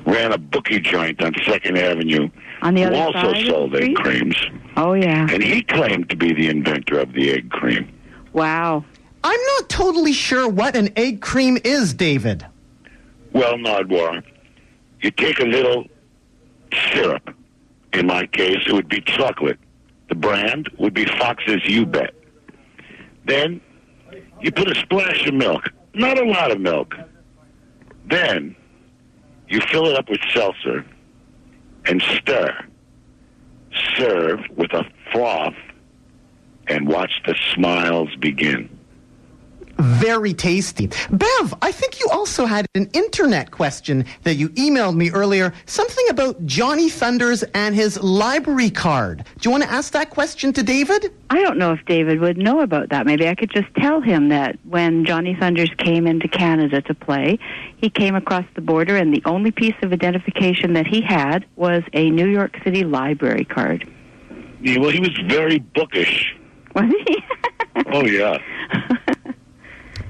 ran a bookie joint on Second Avenue, On the who other also side sold egg creams, Oh yeah. and he claimed to be the inventor of the egg cream. Wow. I'm not totally sure what an egg cream is, David. Well, Nardwuar, you take a little syrup. In my case, it would be chocolate. The brand would be Fox's You Bet. Then you put a splash of milk, not a lot of milk. Then you fill it up with seltzer and stir. Serve with a froth and watch the smiles begin. Very tasty. Bev, I think you also had an internet question that you emailed me earlier. Something about Johnny Thunders and his library card. Do you want to ask that question to David? I don't know if David would know about that. Maybe I could just tell him that when Johnny Thunders came into Canada to play, he came across the border, and the only piece of identification that he had was a New York City library card. Yeah, Well, he was very bookish. Was he? [LAUGHS] Oh, yeah. [LAUGHS]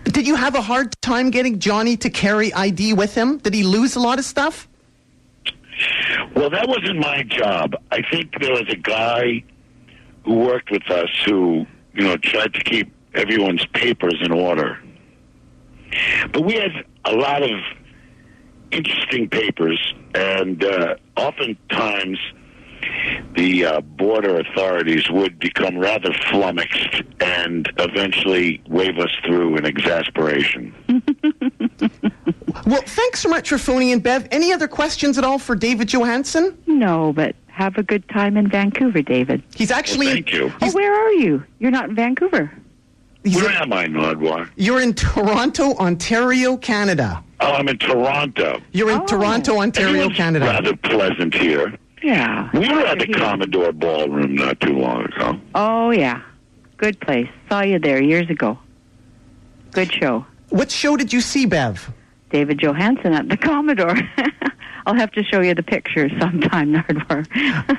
Did you have a hard time getting Johnny to carry ID with him? Did he lose a lot of stuff? Well, that wasn't my job. I think there was a guy who worked with us who, you know, tried to keep everyone's papers in order. But we had a lot of interesting papers, and uh, oftentimes the uh, border authorities would become rather flummoxed and eventually wave us through in exasperation. [LAUGHS] Well, thanks so much for phoning in, Bev. Any other questions at all for David Johansen? no, but have a good time in Vancouver, David. He's actually. Well, thank you. Oh, where are you? You're not in Vancouver. he's Where am I, Nardwuar? you're in Toronto, Ontario, Canada. Oh, I'm in Toronto. You're in Oh. Toronto, Ontario, Everyone's Canada. Rather pleasant here. Yeah. We were at the Here. Commodore Ballroom not too long ago. Oh yeah, good place. Saw you there years ago. Good show. What show did you see, Bev? David Johansen at the [LAUGHS] Commodore. [LAUGHS] I'll have to show you the pictures sometime, [LAUGHS] Nardwuar.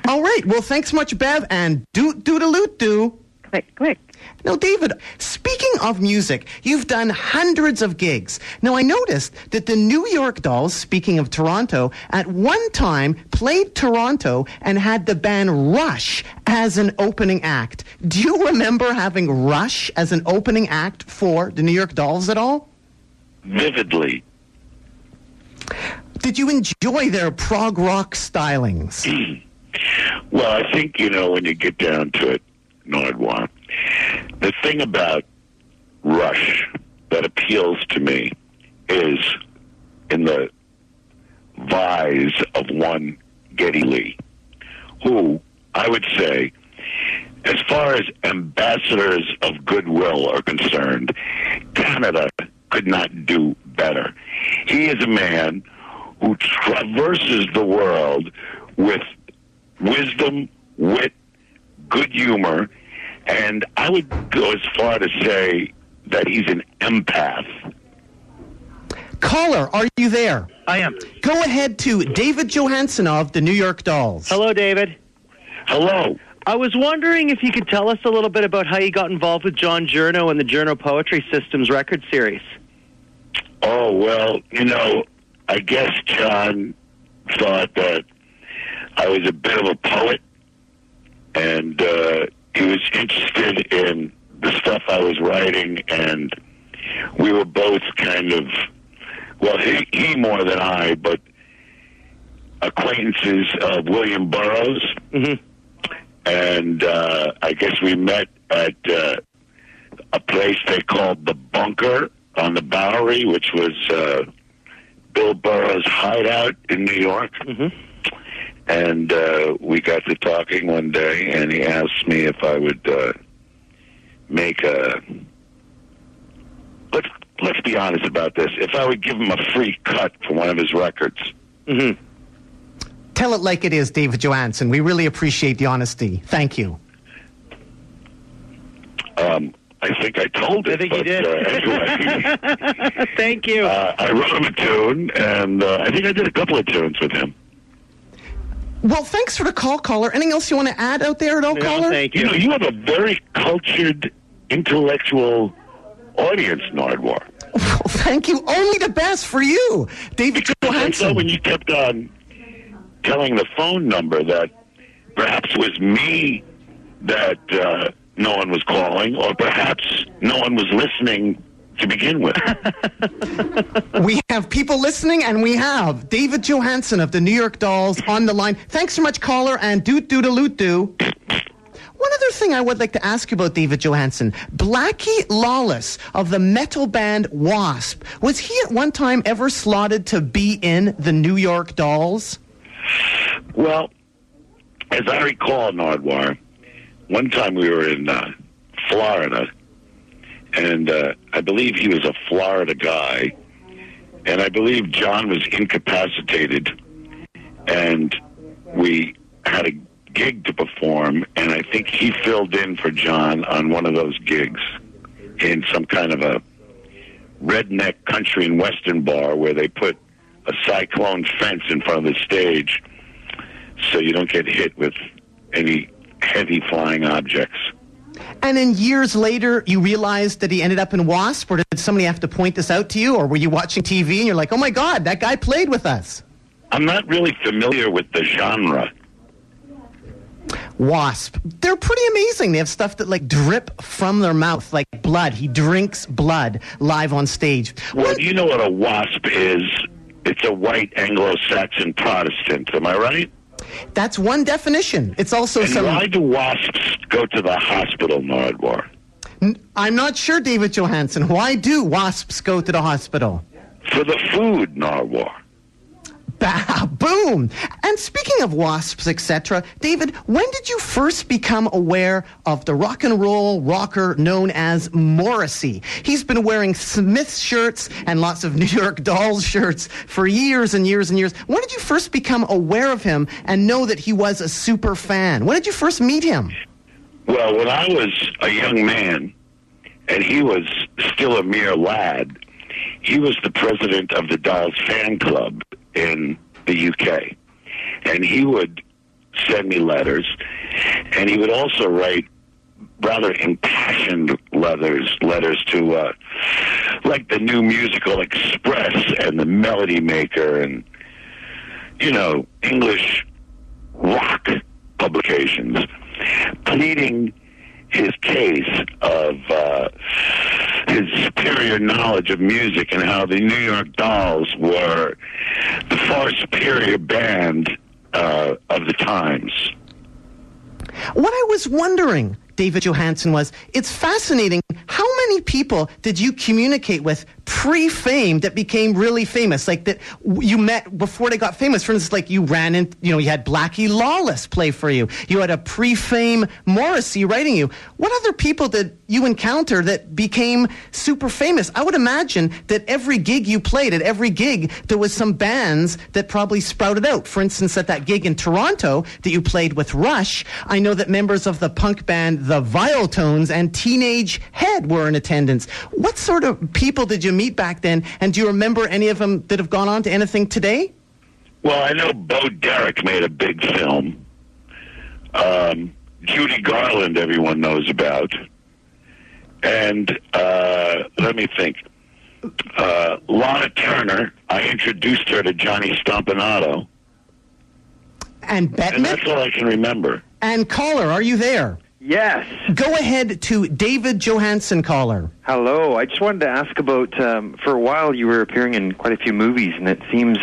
All right. Well, thanks much, Bev, and doot doodaloot doo. Click, click. Now, David, speaking of music, you've done hundreds of gigs. Now, I noticed that the New York Dolls, speaking of Toronto, at one time played Toronto and had the band Rush as an opening act. Do you remember having Rush as an opening act for the New York Dolls at all? Vividly. Did you enjoy their prog rock stylings? [CLEARS THROAT] Well, I think, you know, when you get down to it, Nardwuar, the thing about Rush that appeals to me is in the vise of one Geddy Lee, who I would say, as far as ambassadors of goodwill are concerned, Canada could not do better. He is a man who traverses the world with wisdom, wit, good humor, and I would go as far to say that he's an empath. Caller, are you there? I am. Go ahead to David Johansen of the New York Dolls. Hello, David. Hello. I was wondering if you could tell us a little bit about how you got involved with John Giorno and the Giorno Poetry Systems record series. Oh, well, you know, I guess John thought that I was a bit of a poet, and uh, he was [LAUGHS] interested in the stuff I was writing, and we were both kind of, well, he, he more than I, but acquaintances of William Burroughs. Mhm. And uh, I guess we met at uh, a place they called the Bunker on the Bowery, which was uh, Bill Burroughs' hideout in New York. Mhm. And uh, we got to talking one day, and he asked me if I would uh, make a let's let's be honest about this. If I would give him a free cut for one of his records, Mm-hmm. Tell it like it is, David Johansen. We really appreciate the honesty. Thank you. um, I think I told it. I think you did. Uh, anyway, [LAUGHS] Thank you. uh, I wrote him a tune, and uh, I think I did a couple of tunes with him. Well, thanks for the call, caller. Anything else you want to add out there at all, No, caller? thank You you. know, you have a very cultured, intellectual audience, Nardwuar. Well, thank you. Only the best for you, David I thought Johansen. when you kept on telling the phone number that perhaps it was me that uh, no one was calling, or perhaps no one was listening to begin with. [LAUGHS] We have people listening, and we have David Johansen of the New York Dolls on the line. Thanks so much, caller, and doot doot a loot doo. One other thing I would like to ask you about David Johansen. Blackie Lawless of the metal band Wasp. Was he at one time ever slotted to be in the New York Dolls? Well, as I recall, Nardwuar, one time we were in uh, Florida, and uh, I believe he was a Florida guy, and I believe John was incapacitated, and we had a gig to perform, and I think he filled in for John on one of those gigs in some kind of a redneck country and western bar where they put a cyclone fence in front of the stage so you don't get hit with any heavy flying objects. And then years later, you realized that he ended up in Wasp, or did somebody have to point this out to you, or were you watching TV and you're like, oh my God, that guy played with us? I'm not really familiar with the genre. Wasp. They're pretty amazing. They have stuff that like drip from their mouth, like blood. He drinks blood live on stage. Well, What- you know what a wasp is? It's a white Anglo-Saxon Protestant. Am I right? That's one definition. It's also And some. why do wasps go to the hospital, Nardwuar? I'm not sure, David Johansen. Why do wasps go to the hospital? For the food, Nardwuar. Boom. And speaking of wasps, etc., David, when did you first become aware of the rock and roll rocker known as Morrissey? He's been wearing Smith shirts and lots of [LAUGHS] New York Dolls shirts for years and years and years. When did you first become aware of him and know that he was a super fan? When did you first meet him? Well, when I was a young man, and he was still a mere lad, he was the president of the Dolls fan club in the UK. And he would send me letters, and he would also write rather impassioned letters, letters to, uh, like the New Musical Express and the Melody Maker and, you know, English rock publications, pleading his case of uh, his superior knowledge of music and how the New York Dolls were the far superior band uh, of the times. What I was wondering, David Johansen, was it's fascinating. How many people did you communicate with pre fame that became really famous? Like that you met before they got famous? For instance, like you ran in, you know, you had Blackie Lawless play for you. You had a pre fame Morrissey writing you. What other people did you encounter that became super famous? I would imagine that every gig you played, at every gig, there was some bands that probably sprouted out. For instance, at that gig in Toronto that you played with Rush, I know that members of the punk band The Viletones and Teenage Head were in attendance. What sort of people did you meet back then? And do you remember any of them that have gone on to anything today? Well, I know Bo Derek made a big film. Um, Judy Garland, everyone knows about. And uh, let me think. Uh, Lana Turner, I introduced her to Johnny Stompanato, And and that's all I can remember. and caller, are you there? Yes. Go ahead to David Johansen, caller. Hello. I just wanted to ask about. Um, for a while, you were appearing in quite a few movies, and it seems,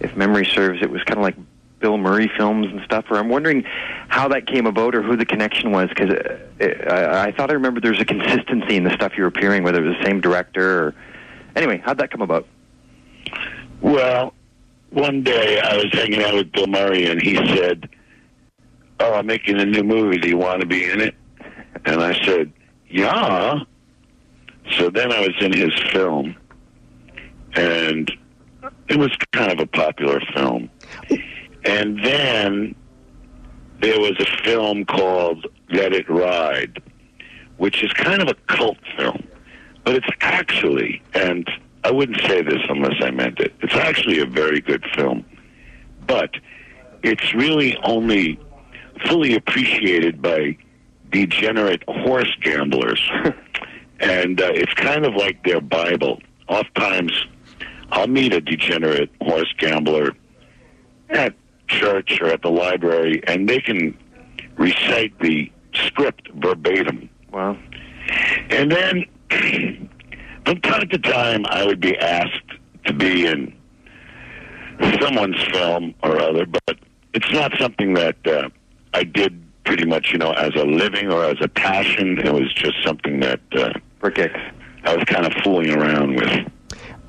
if memory serves, it was kind of like Bill Murray films and stuff. Or I'm wondering how that came about, or who the connection was, because I, I thought I remember there was a consistency in the stuff you were appearing, whether it was the same director. or... Anyway, how'd that come about? Well, one day I was hanging out with Bill Murray, and he said, "Oh, I'm making a new movie. Do you want to be in it?" And I said, "Yeah." So then I was in his film, and it was kind of a popular film. And then there was a film called Let It Ride, which is kind of a cult film, but it's actually, and I wouldn't say this unless I meant it, it's actually a very good film, but it's really only fully appreciated by degenerate horse gamblers. [LAUGHS] and uh, it's kind of like their Bible. Oftentimes, I'll meet a degenerate horse gambler at church or at the library, and they can recite the script verbatim. Wow. And then, [CLEARS THROAT] from time to time, I would be asked to be in someone's film or other, but it's not something that uh, I did pretty much, you know, as a living or as a passion. It was just something that uh, For kicks. I was kind of fooling around with.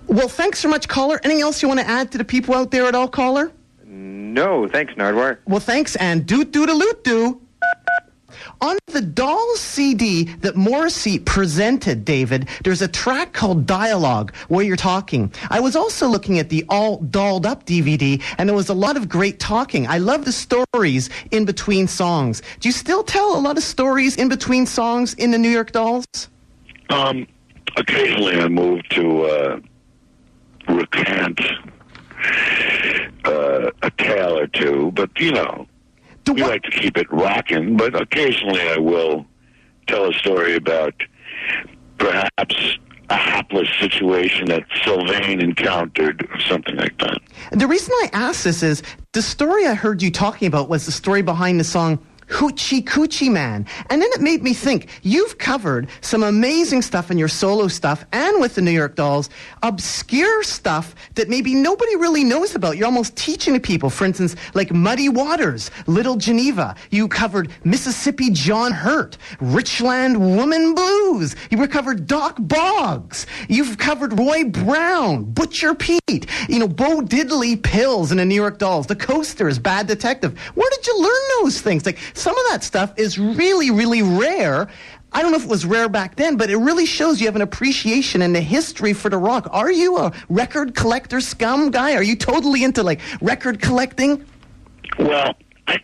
Well, thanks so much, caller. Anything else you want to add to the people out there at all, caller? No, thanks, Nardwuar. Well, thanks, and doot doot a loot doo. On the Dolls CD that Morrissey presented, David, there's a track called Dialogue where you're talking. I was also looking at the All Dolled Up DVD, and there was a lot of great talking. I love the stories in between songs. Do you still tell a lot of stories in between songs in the New York Dolls? Um, occasionally, I move to uh, recant uh, a tale or two, but you know, Do we like to keep it rocking. But occasionally, I will tell a story about perhaps a hapless situation that Sylvain encountered, or something like that. The reason I asked this is the story I heard you talking about was the story behind the song Hoochie Coochie Man. And then it made me think you've covered some amazing stuff in your solo stuff and with the New York Dolls, obscure stuff that maybe nobody really knows about. You're almost teaching people. For instance, like Muddy Waters, Little Geneva. You covered Mississippi John Hurt, Richland Woman Blues. You recovered Dock Boggs. You've covered Roy Brown, Butcher Pete, you know, Bo Diddley Pills in the New York Dolls, The Coasters, Bad Detective. Where did you learn those things? Like, some of that stuff is really, really rare. I don't know if it was rare back then, but it really shows you have an appreciation and a history for the rock. Are you a record collector scum guy? Are you totally into like record collecting? Well, I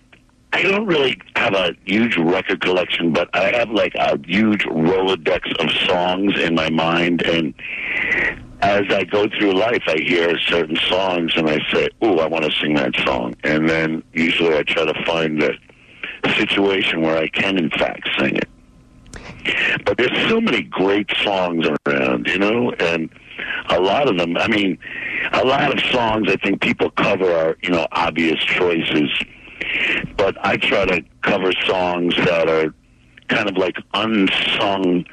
I don't really have a huge record collection, but I have like a huge Rolodex of songs in my mind, and as I go through life, I hear certain songs, and I say, "Ooh, I want to sing that song," and then usually I try to find the situation where I can, in fact, sing it. But there's so many great songs around, you know, and a lot of them. I mean, a lot of songs I think people cover are, you know, obvious choices. But I try to cover songs that are kind of like unsung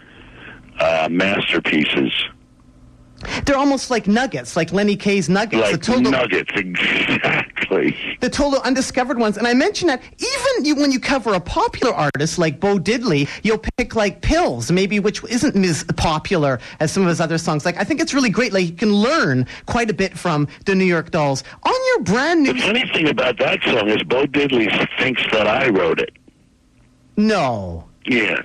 uh, masterpieces, They're almost like nuggets, like Lenny Kaye's nuggets. like the total, nuggets. Exactly. the total undiscovered ones. And I mention that even you, when you cover a popular artist like Bo Diddley, you'll pick like Pills, maybe which isn't as popular as some of his other songs. Like I think it's really great. Like you can learn quite a bit from the New York Dolls. On your brand new The funny thing about that song is Bo Diddley thinks that I wrote it. No. Yeah.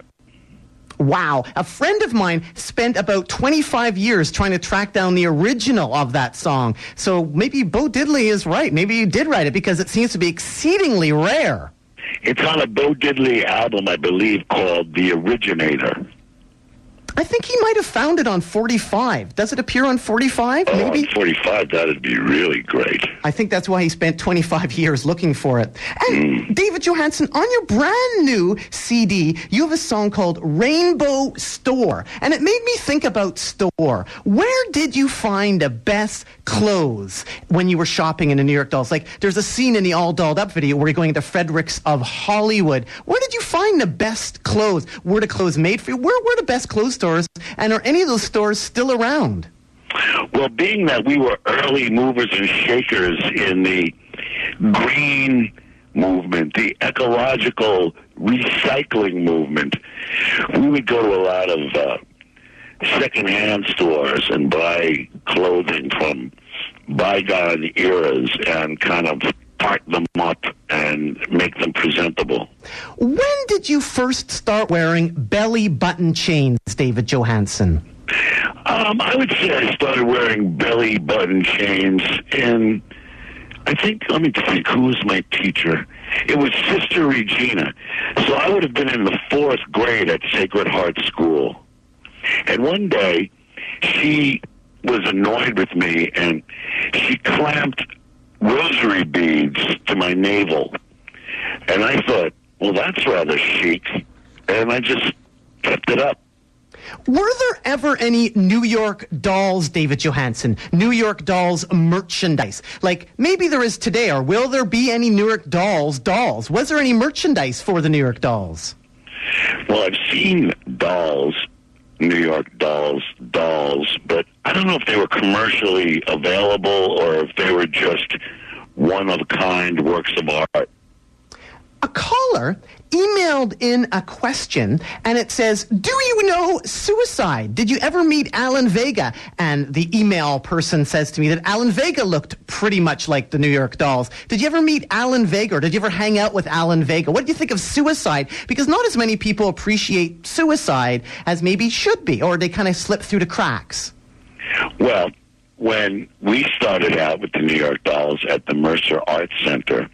Wow. A friend of mine spent about 25 years trying to track down the original of that song. So maybe Bo Diddley is right. Maybe you did write it because it seems to be exceedingly rare. It's on a Bo Diddley album, I believe, called The Originator. I think he might have found it on 45. Does it appear on 45? Oh, Maybe? on 45, that'd be really great. I think that's why he spent 25 years looking for it. And mm. David Johansen, on your brand new CD, you have a song called Rainbow Store. And it made me think about store. Where did you find the best clothes when you were shopping in the New York Dolls? Like, there's a scene in the All Dolled Up video where you're going to Fredericks of Hollywood. Where did you find the best clothes? Were the clothes made for you? Where were the best clothes stores? And are any of those stores still around? Well, being that we were early movers and shakers in the green movement, the ecological recycling movement, we would go to a lot of uh, secondhand stores and buy clothing from bygone eras and kind of part them up and make them presentable. When did you first start wearing belly button chains, David Johansen? Um, I would say I started wearing belly button chains, and I think let me think who was my teacher. It was Sister Regina. So I would have been in the fourth grade at Sacred Heart School, and one day she was annoyed with me, and she clamped rosary beads to my navel, and I thought, well, that's rather chic, and I just kept it up. Were there ever any New York Dolls, David Johansen? New York Dolls merchandise? Like maybe there is today, or will there be any New York Dolls dolls? Was there any merchandise for the New York Dolls? Well, I've seen dolls, New York dolls, dolls, but I don't know if they were commercially available or if they were just one of a kind works of art. A caller emailed in a question and it says, Do you know suicide? Did you ever meet Alan Vega? And the email person says to me that Alan Vega looked pretty much like the New York Dolls. Did you ever meet Alan Vega or did you ever hang out with Alan Vega? What do you think of suicide? Because not as many people appreciate suicide as maybe should be, or they kind of slip through the cracks. Well, when we started out with the New York Dolls at the Mercer Arts Center,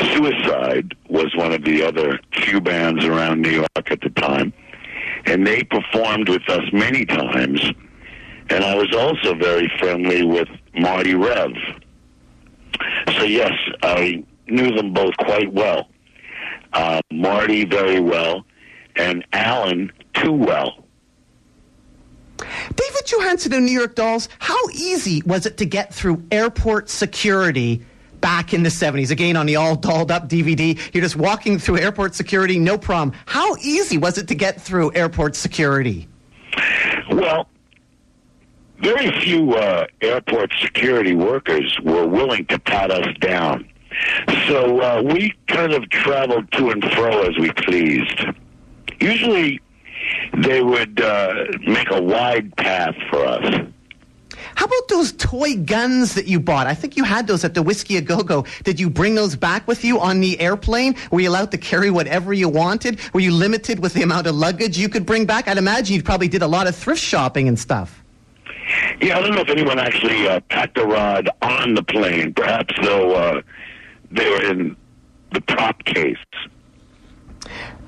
Suicide was one of the other few bands around New York at the time, and they performed with us many times. And I was also very friendly with Marty Rev. So yes, I knew them both quite well. Uh, Marty very well, and Alan too well. David Johansen and New York Dolls, how easy was it to get through airport security back in the 70s? Again, on the all dolled up DVD, you're just walking through airport security, no problem. How easy was it to get through airport security? Well, very few uh, airport security workers were willing to pat us down. So uh, we kind of traveled to and fro as we pleased. Usually, they would uh, make a wide path for us. How about those toy guns that you bought? I think you had those at the Whiskey a Go Go. Did you bring those back with you on the airplane? Were you allowed to carry whatever you wanted? Were you limited with the amount of luggage you could bring back? I'd imagine you probably did a lot of thrift shopping and stuff. Yeah, I don't know if anyone actually uh, packed a rod on the plane. Perhaps though uh, they were in the prop case.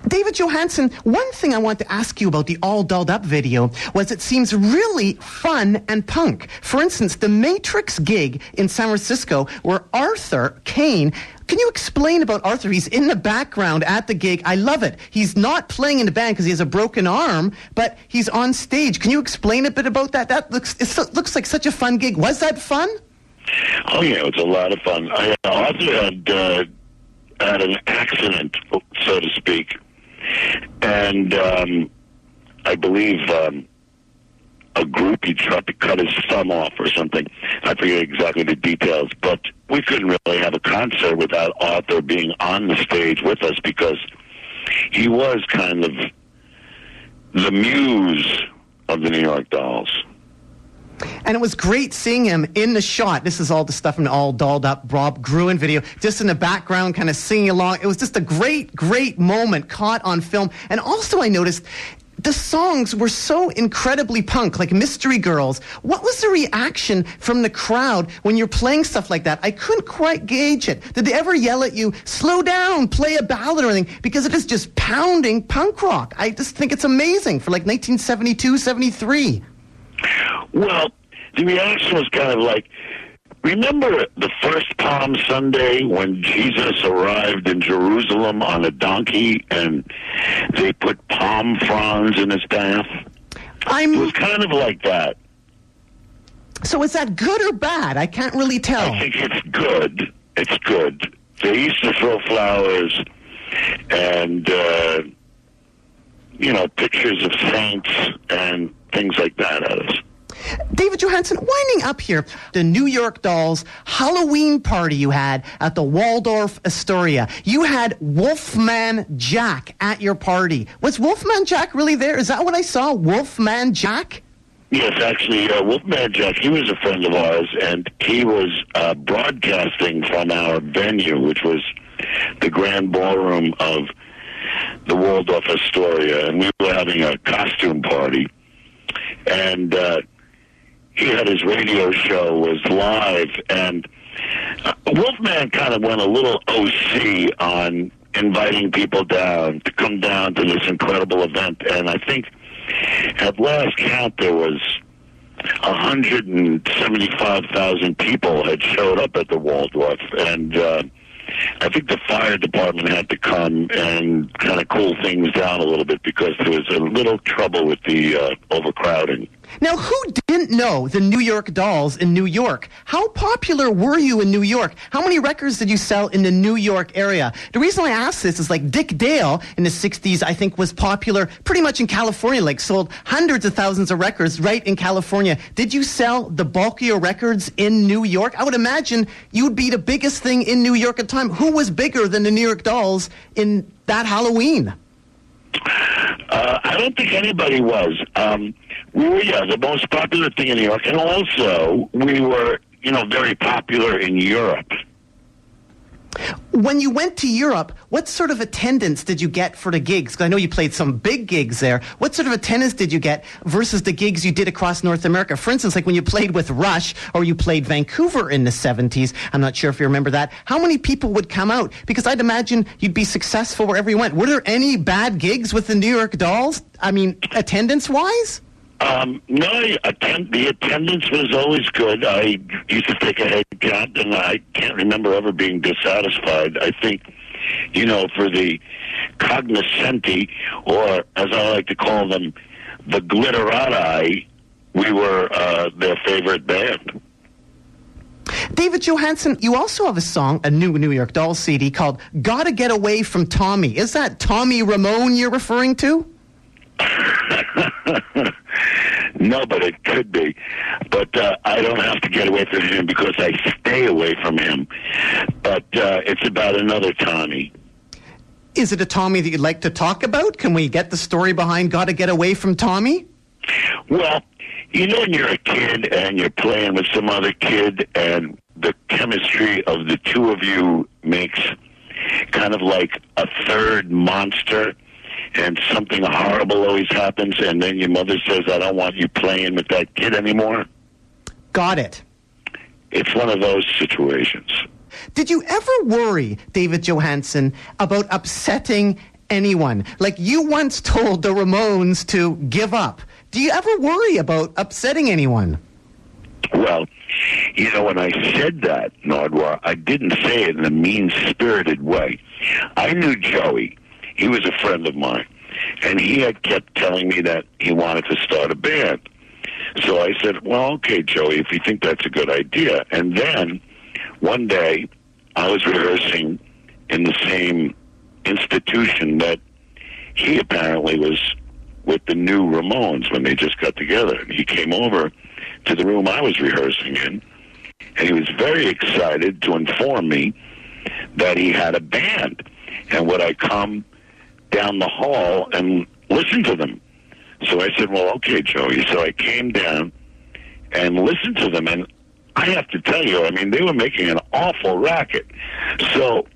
David Johansen, one thing I want to ask you about the All Dolled Up video was it seems really fun and punk. For instance, the Matrix gig in San Francisco where Arthur Kane can you explain about Arthur? He's in the background at the gig. I love it. He's not playing in the band because he has a broken arm, but he's on stage. Can you explain a bit about that? That looks it looks like such a fun gig. Was that fun? Oh yeah, it was a lot of fun. I, Arthur had uh, had an accident, so to speak, and um, I believe um, a group he tried to cut his thumb off or something. I forget exactly the details, but we couldn't really have a concert without Arthur being on the stage with us because he was kind of the muse of the New York Dolls. And it was great seeing him in the shot. This is all the stuff in the all dolled up Bob Gruen video, just in the background, kind of singing along. It was just a great, great moment caught on film. And also, I noticed the songs were so incredibly punk, like Mystery Girls. What was the reaction from the crowd when you're playing stuff like that? I couldn't quite gauge it. Did they ever yell at you, slow down, play a ballad or anything? Because it is just pounding punk rock. I just think it's amazing for like 1972, 73. Well, the reaction was kind of like, remember the first Palm Sunday when Jesus arrived in Jerusalem on a donkey and they put palm fronds in his path? I'm, it was kind of like that. So is that good or bad? I can't really tell. I think it's good. It's good. They used to throw flowers and, uh, you know, pictures of saints and things like that at us. David Johansen, winding up here, the New York Dolls Halloween party you had at the Waldorf Astoria. You had Wolfman Jack at your party. Was Wolfman Jack really there? Is that what I saw? Wolfman Jack? Yes, actually, uh, Wolfman Jack, he was a friend of ours, and he was uh, broadcasting from our venue, which was the Grand Ballroom of the Waldorf Astoria, and we were having a costume party and uh, he had his radio show was live, and uh, Wolfman kind of went a little OC on inviting people down to come down to this incredible event, and I think at last count there was 175,000 people had showed up at the Waldorf, and uh, I think the fire department had to come and kind of cool things down a little bit because there was a little trouble with the uh, overcrowding. Now, who didn't know the New York Dolls in New York? How popular were you in New York? How many records did you sell in the New York area? The reason I ask this is like Dick Dale in the 60s, I think, was popular pretty much in California, like sold hundreds of thousands of records right in California. Did you sell the bulkier records in New York? I would imagine you would be the biggest thing in New York at the time. Who was bigger than the New York Dolls in that Halloween? Uh, I don't think anybody was. Um, we were, yeah, the most popular thing in New York, and also we were, you know, very popular in Europe. When you went to Europe, what sort of attendance did you get for the gigs? Because I know you played some big gigs there. What sort of attendance did you get versus the gigs you did across North America? For instance, like when you played with Rush or you played Vancouver in the 70s, I'm not sure if you remember that. How many people would come out? Because I'd imagine you'd be successful wherever you went. Were there any bad gigs with the New York Dolls? I mean, attendance wise? Um, no, attend, the attendance was always good. I used to take a head count, and I can't remember ever being dissatisfied. I think, you know, for the cognoscenti, or as I like to call them, the glitterati, we were uh, their favorite band. David Johansen, you also have a song, a new New York Dolls CD called Gotta Get Away from Tommy. Is that Tommy Ramone you're referring to? [LAUGHS] no, but it could be. But uh, I don't have to get away from him because I stay away from him. But uh, it's about another Tommy. Is it a Tommy that you'd like to talk about? Can we get the story behind Gotta Get Away from Tommy? Well, you know when you're a kid and you're playing with some other kid and the chemistry of the two of you makes kind of like a third monster and something horrible always happens and then your mother says, I don't want you playing with that kid anymore. Got it. It's one of those situations. Did you ever worry, David Johansen, about upsetting anyone? Like you once told the Ramones to give up. Do you ever worry about upsetting anyone? Well, you know, when I said that, Nardwuar, I didn't say it in a mean spirited way. I knew Joey. He was a friend of mine. And he had kept telling me that he wanted to start a band. So I said, well, okay, Joey, if you think that's a good idea. And then one day I was rehearsing in the same institution that he apparently was with the new Ramones when they just got together. And he came over to the room I was rehearsing in, and he was very excited to inform me that he had a band and would I come down the hall and listen to them. So I said, well, okay, Joey. So I came down and listened to them, and I have to tell you, I mean, they were making an awful racket. So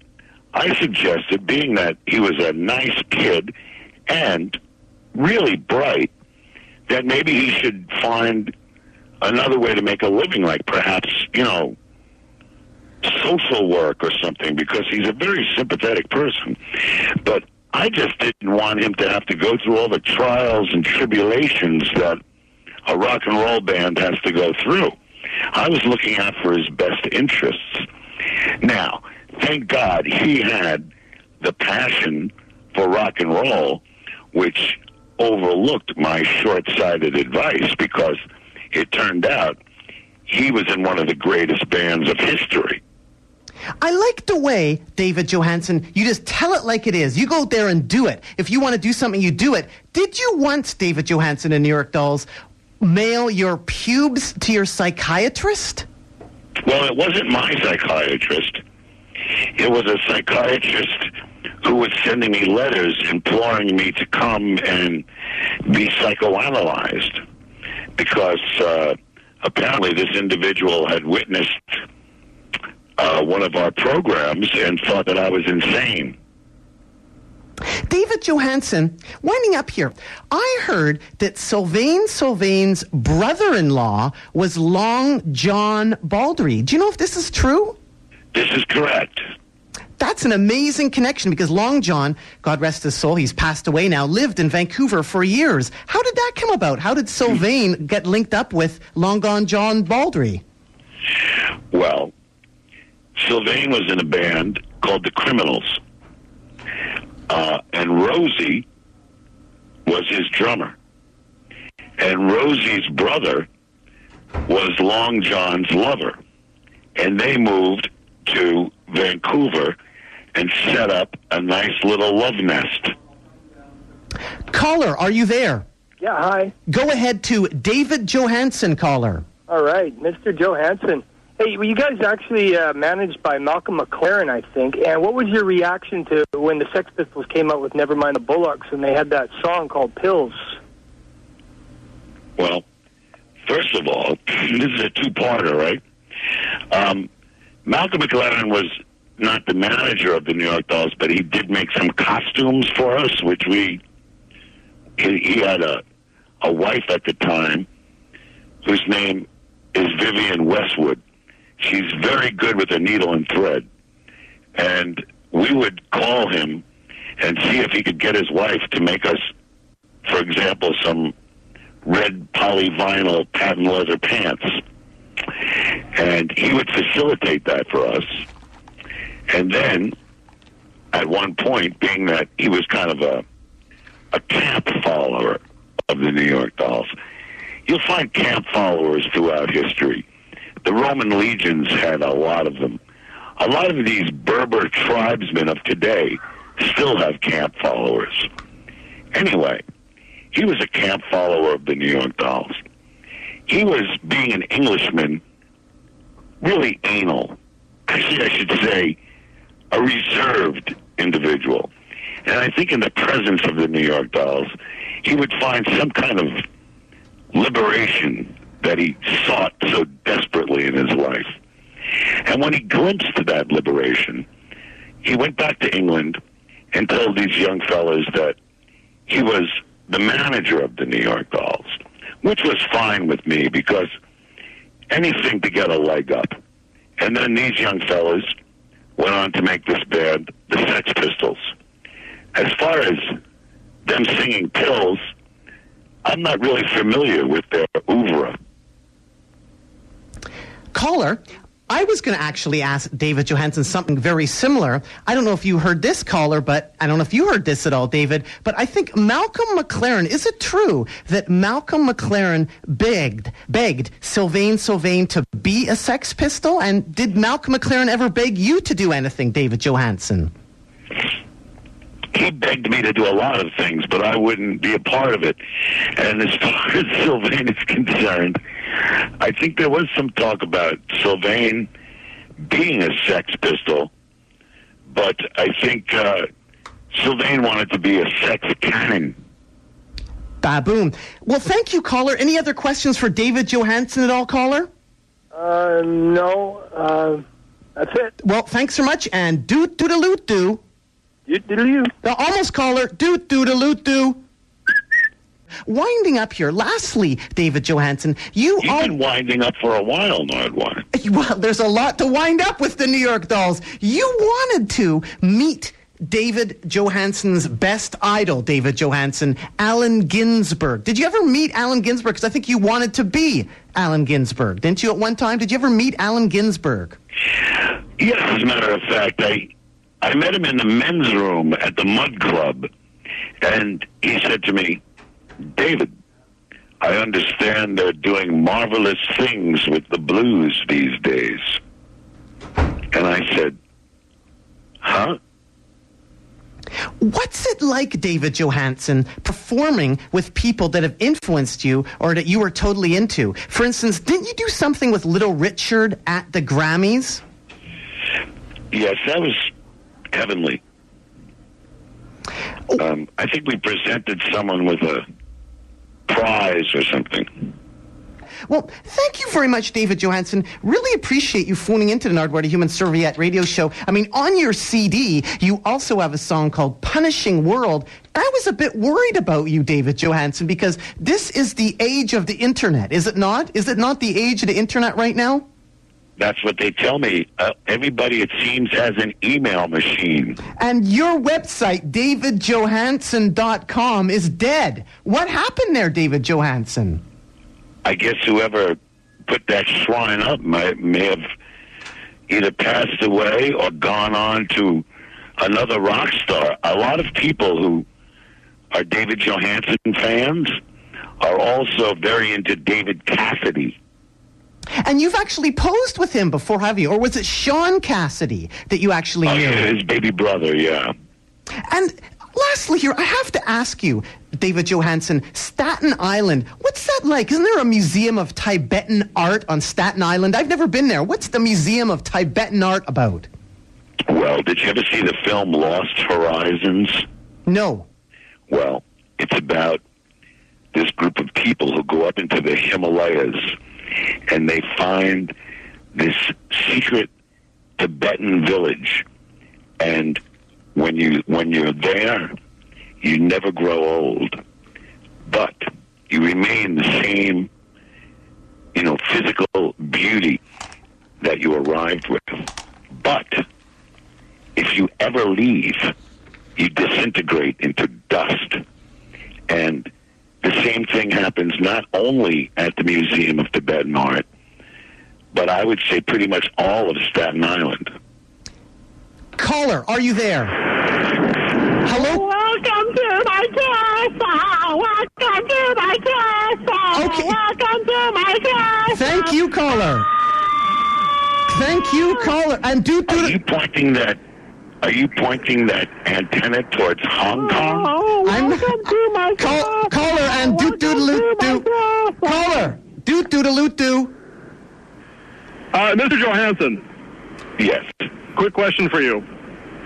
I suggested, being that he was a nice kid and really bright, that maybe he should find another way to make a living, like perhaps, you know, social work or something, because he's a very sympathetic person. But I just didn't want him to have to go through all the trials and tribulations that a rock and roll band has to go through. I was looking out for his best interests. Now, thank God he had the passion for rock and roll, which overlooked my short sighted advice because it turned out he was in one of the greatest bands of history. I like the way, David Johansen, you just tell it like it is. You go there and do it. If you want to do something, you do it. Did you once, David Johansen and New York Dolls, mail your pubes to your psychiatrist? Well, it wasn't my psychiatrist. It was a psychiatrist who was sending me letters imploring me to come and be psychoanalyzed because uh, apparently this individual had witnessed uh, one of our programs and thought that I was insane. David Johansen, winding up here, I heard that Sylvain Sylvain's brother-in-law was Long John Baldry. Do you know if this is true? This is correct. That's an amazing connection because Long John, God rest his soul, he's passed away now, lived in Vancouver for years. How did that come about? How did Sylvain get linked up with Long Gone John Baldry? Well, Sylvain was in a band called the Criminals, uh, and Rosie was his drummer, and Rosie's brother was Long John's lover, and they moved to Vancouver and set up a nice little love nest. Caller, are you there? Yeah, hi. Go ahead to David Johansen, caller. All right, Mr. Johansen. Hey, well, you guys actually uh, managed by Malcolm McLaren, I think. And what was your reaction to when the Sex Pistols came out with Nevermind the Bollocks and they had that song called Pills? Well, first of all, [CLEARS THROAT] this is a two-parter, right? Um, Malcolm McLaren was not the manager of the New York Dolls, but he did make some costumes for us, which we. He, he had a a wife at the time whose name is Vivienne Westwood. She's very good with a needle and thread, and we would call him and see if he could get his wife to make us, for example, some red polyvinyl patent leather pants. And he would facilitate that for us. And then, at one point, being that he was kind of a a camp follower of the New York Dolls, you'll find camp followers throughout history. The Roman legions had a lot of them. A lot of these Berber tribesmen of today still have camp followers. Anyway, he was a camp follower of the New York Dolls. He was, being an Englishman, really anal. Actually, I should say, a reserved individual. And I think in the presence of the New York Dolls, he would find some kind of liberation that he sought so desperately in his life. And when he glimpsed that liberation, he went back to England and told these young fellas that he was the manager of the New York Dolls, which was fine with me because anything to get a leg up. And then these young fellas went on to make this band, the Sex Pistols. As far as them singing pills, I'm not really familiar with their oeuvre. Caller, I was going to actually ask David Johansen something very similar. I don't know if you heard this caller, but I don't know if you heard this at all, David. But I think Malcolm McLaren, is it true that Malcolm McLaren begged, begged Sylvain Sylvain to be a sex pistol? And did Malcolm McLaren ever beg you to do anything, David Johansen? He begged me to do a lot of things, but I wouldn't be a part of it. And as [LAUGHS] far as Sylvain is concerned, I think there was some talk about Sylvain being a sex pistol, but I think uh, Sylvain wanted to be a sex cannon. Baboon. Well, thank you, caller. Any other questions for David Johansen at all, caller? Uh, no. Uh, that's it. Well, thanks so much, and doot doodaloot doo. Doot doodaloo. The almost caller, doot doodaloot doo. Winding up here, lastly, David Johansen, you You've all. been winding up for a while, Nardwine. [LAUGHS] Well, there's a lot to wind up with the New York Dolls. You wanted to meet David Johansen's best idol, David Johansen, Allen Ginsberg. Did you ever meet Allen Ginsberg? Because I think you wanted to be Allen Ginsberg, didn't you? At one time, did you ever meet Allen Ginsberg? Yes, as a matter of fact, I I met him in the men's room at the Mud Club, and he said to me, David, I understand they're doing marvelous things with the blues these days. And I said, huh? What's it like, David Johansen, performing with people that have influenced you or that you were totally into? For instance, didn't you do something with Little Richard at the Grammys? Yes, that was heavenly. Um, I think we presented someone with a prize or something. Well, thank you very much, David Johansen. Really appreciate you phoning into the Nardwuar the Human Serviette radio show. I mean, on your CD, you also have a song called Punishing World. I was a bit worried about you, David Johansen, because this is the age of the internet, is it not? Is it not the age of the internet right now? That's what they tell me. Uh, everybody, it seems, has an email machine. And your website, davidjohansen.com, is dead. What happened there, David Johansen? I guess whoever put that shrine up may, may have either passed away or gone on to another rock star. A lot of people who are David Johansen fans are also very into David Cassidy. And you've actually posed with him before, have you? Or was it Shaun Cassidy that you actually Oh, knew? yeah, his baby brother, yeah. And lastly, here, I have to ask you, David Johansen, Staten Island, what's that like? Isn't there a museum of Tibetan art on Staten Island? I've never been there. What's the Museum of Tibetan Art about? Well, did you ever see the film Lost Horizons? No. Well, it's about this group of people who go up into the Himalayas and they find this secret Tibetan village. And when you when you're there, you never grow old, but you remain the same, you know, physical beauty that you arrived with. But if you ever leave, you disintegrate into dust. And the same thing happens not only at the Museum of Tibetan Art, but I would say pretty much all of Staten Island. Caller, are you there? Hello? Welcome to my castle. Welcome to my castle. Okay. Welcome to my castle. Thank you, caller. Thank you, caller. And do Are do you pointing that? Are you pointing that antenna towards Hong Kong? Oh, I'm- welcome to my [LAUGHS] call, castle. caller and do do do do caller do do do do. Uh, Mr. Johansen, Yes. quick question for you.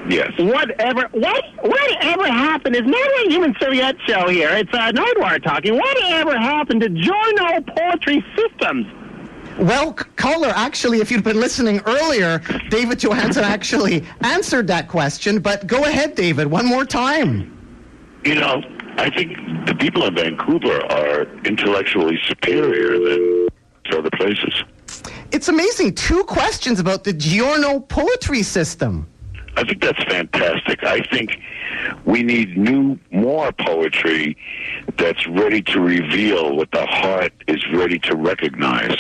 Yes. Whatever, what, whatever happened is not a human Serviette show here. It's uh, Nardwuar talking. Whatever happened to Giorno Poetry Systems? Well, caller, actually, if you'd been listening earlier, David Johansen actually answered that question. But go ahead, David, one more time. You know, I think the people in Vancouver are intellectually superior than other places. It's amazing. Two questions about the Giorno poetry system. I think that's fantastic. I think we need new, more poetry that's ready to reveal what the heart is ready to recognize.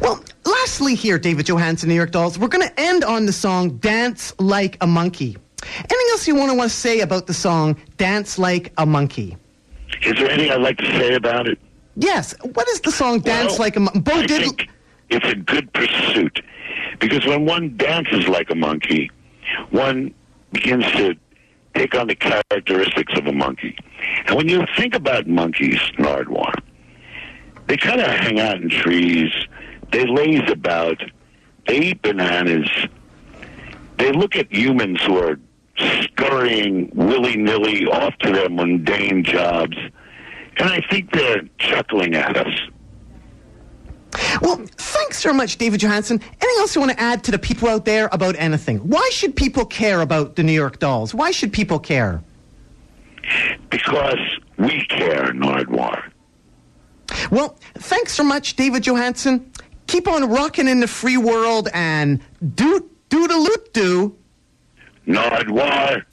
Well, lastly, here, David Johansen, New York Dolls, we're going to end on the song Dance Like a Monkey. Anything else you want to, want to say about the song Dance Like a Monkey? Is there anything I'd like to say about it? Yes. What is the song Dance Well, Like a Monkey? Bo I did. think it's a good pursuit because when one dances like a monkey, one begins to take on the characteristics of a monkey. And when you think about monkeys, Nardwuar, they kind of hang out in trees. They laze about. They eat bananas. They look at humans who are scurrying willy nilly off to their mundane jobs. And I think they're chuckling at us. Well, thanks so much, David Johansen. Anything else you want to add to the people out there about anything? Why should people care about the New York Dolls? Why should people care? Because we care, Nardwuar. Well, thanks so much, David Johansen. Keep on rocking in the free world and do doodaloot do. Nardwuar.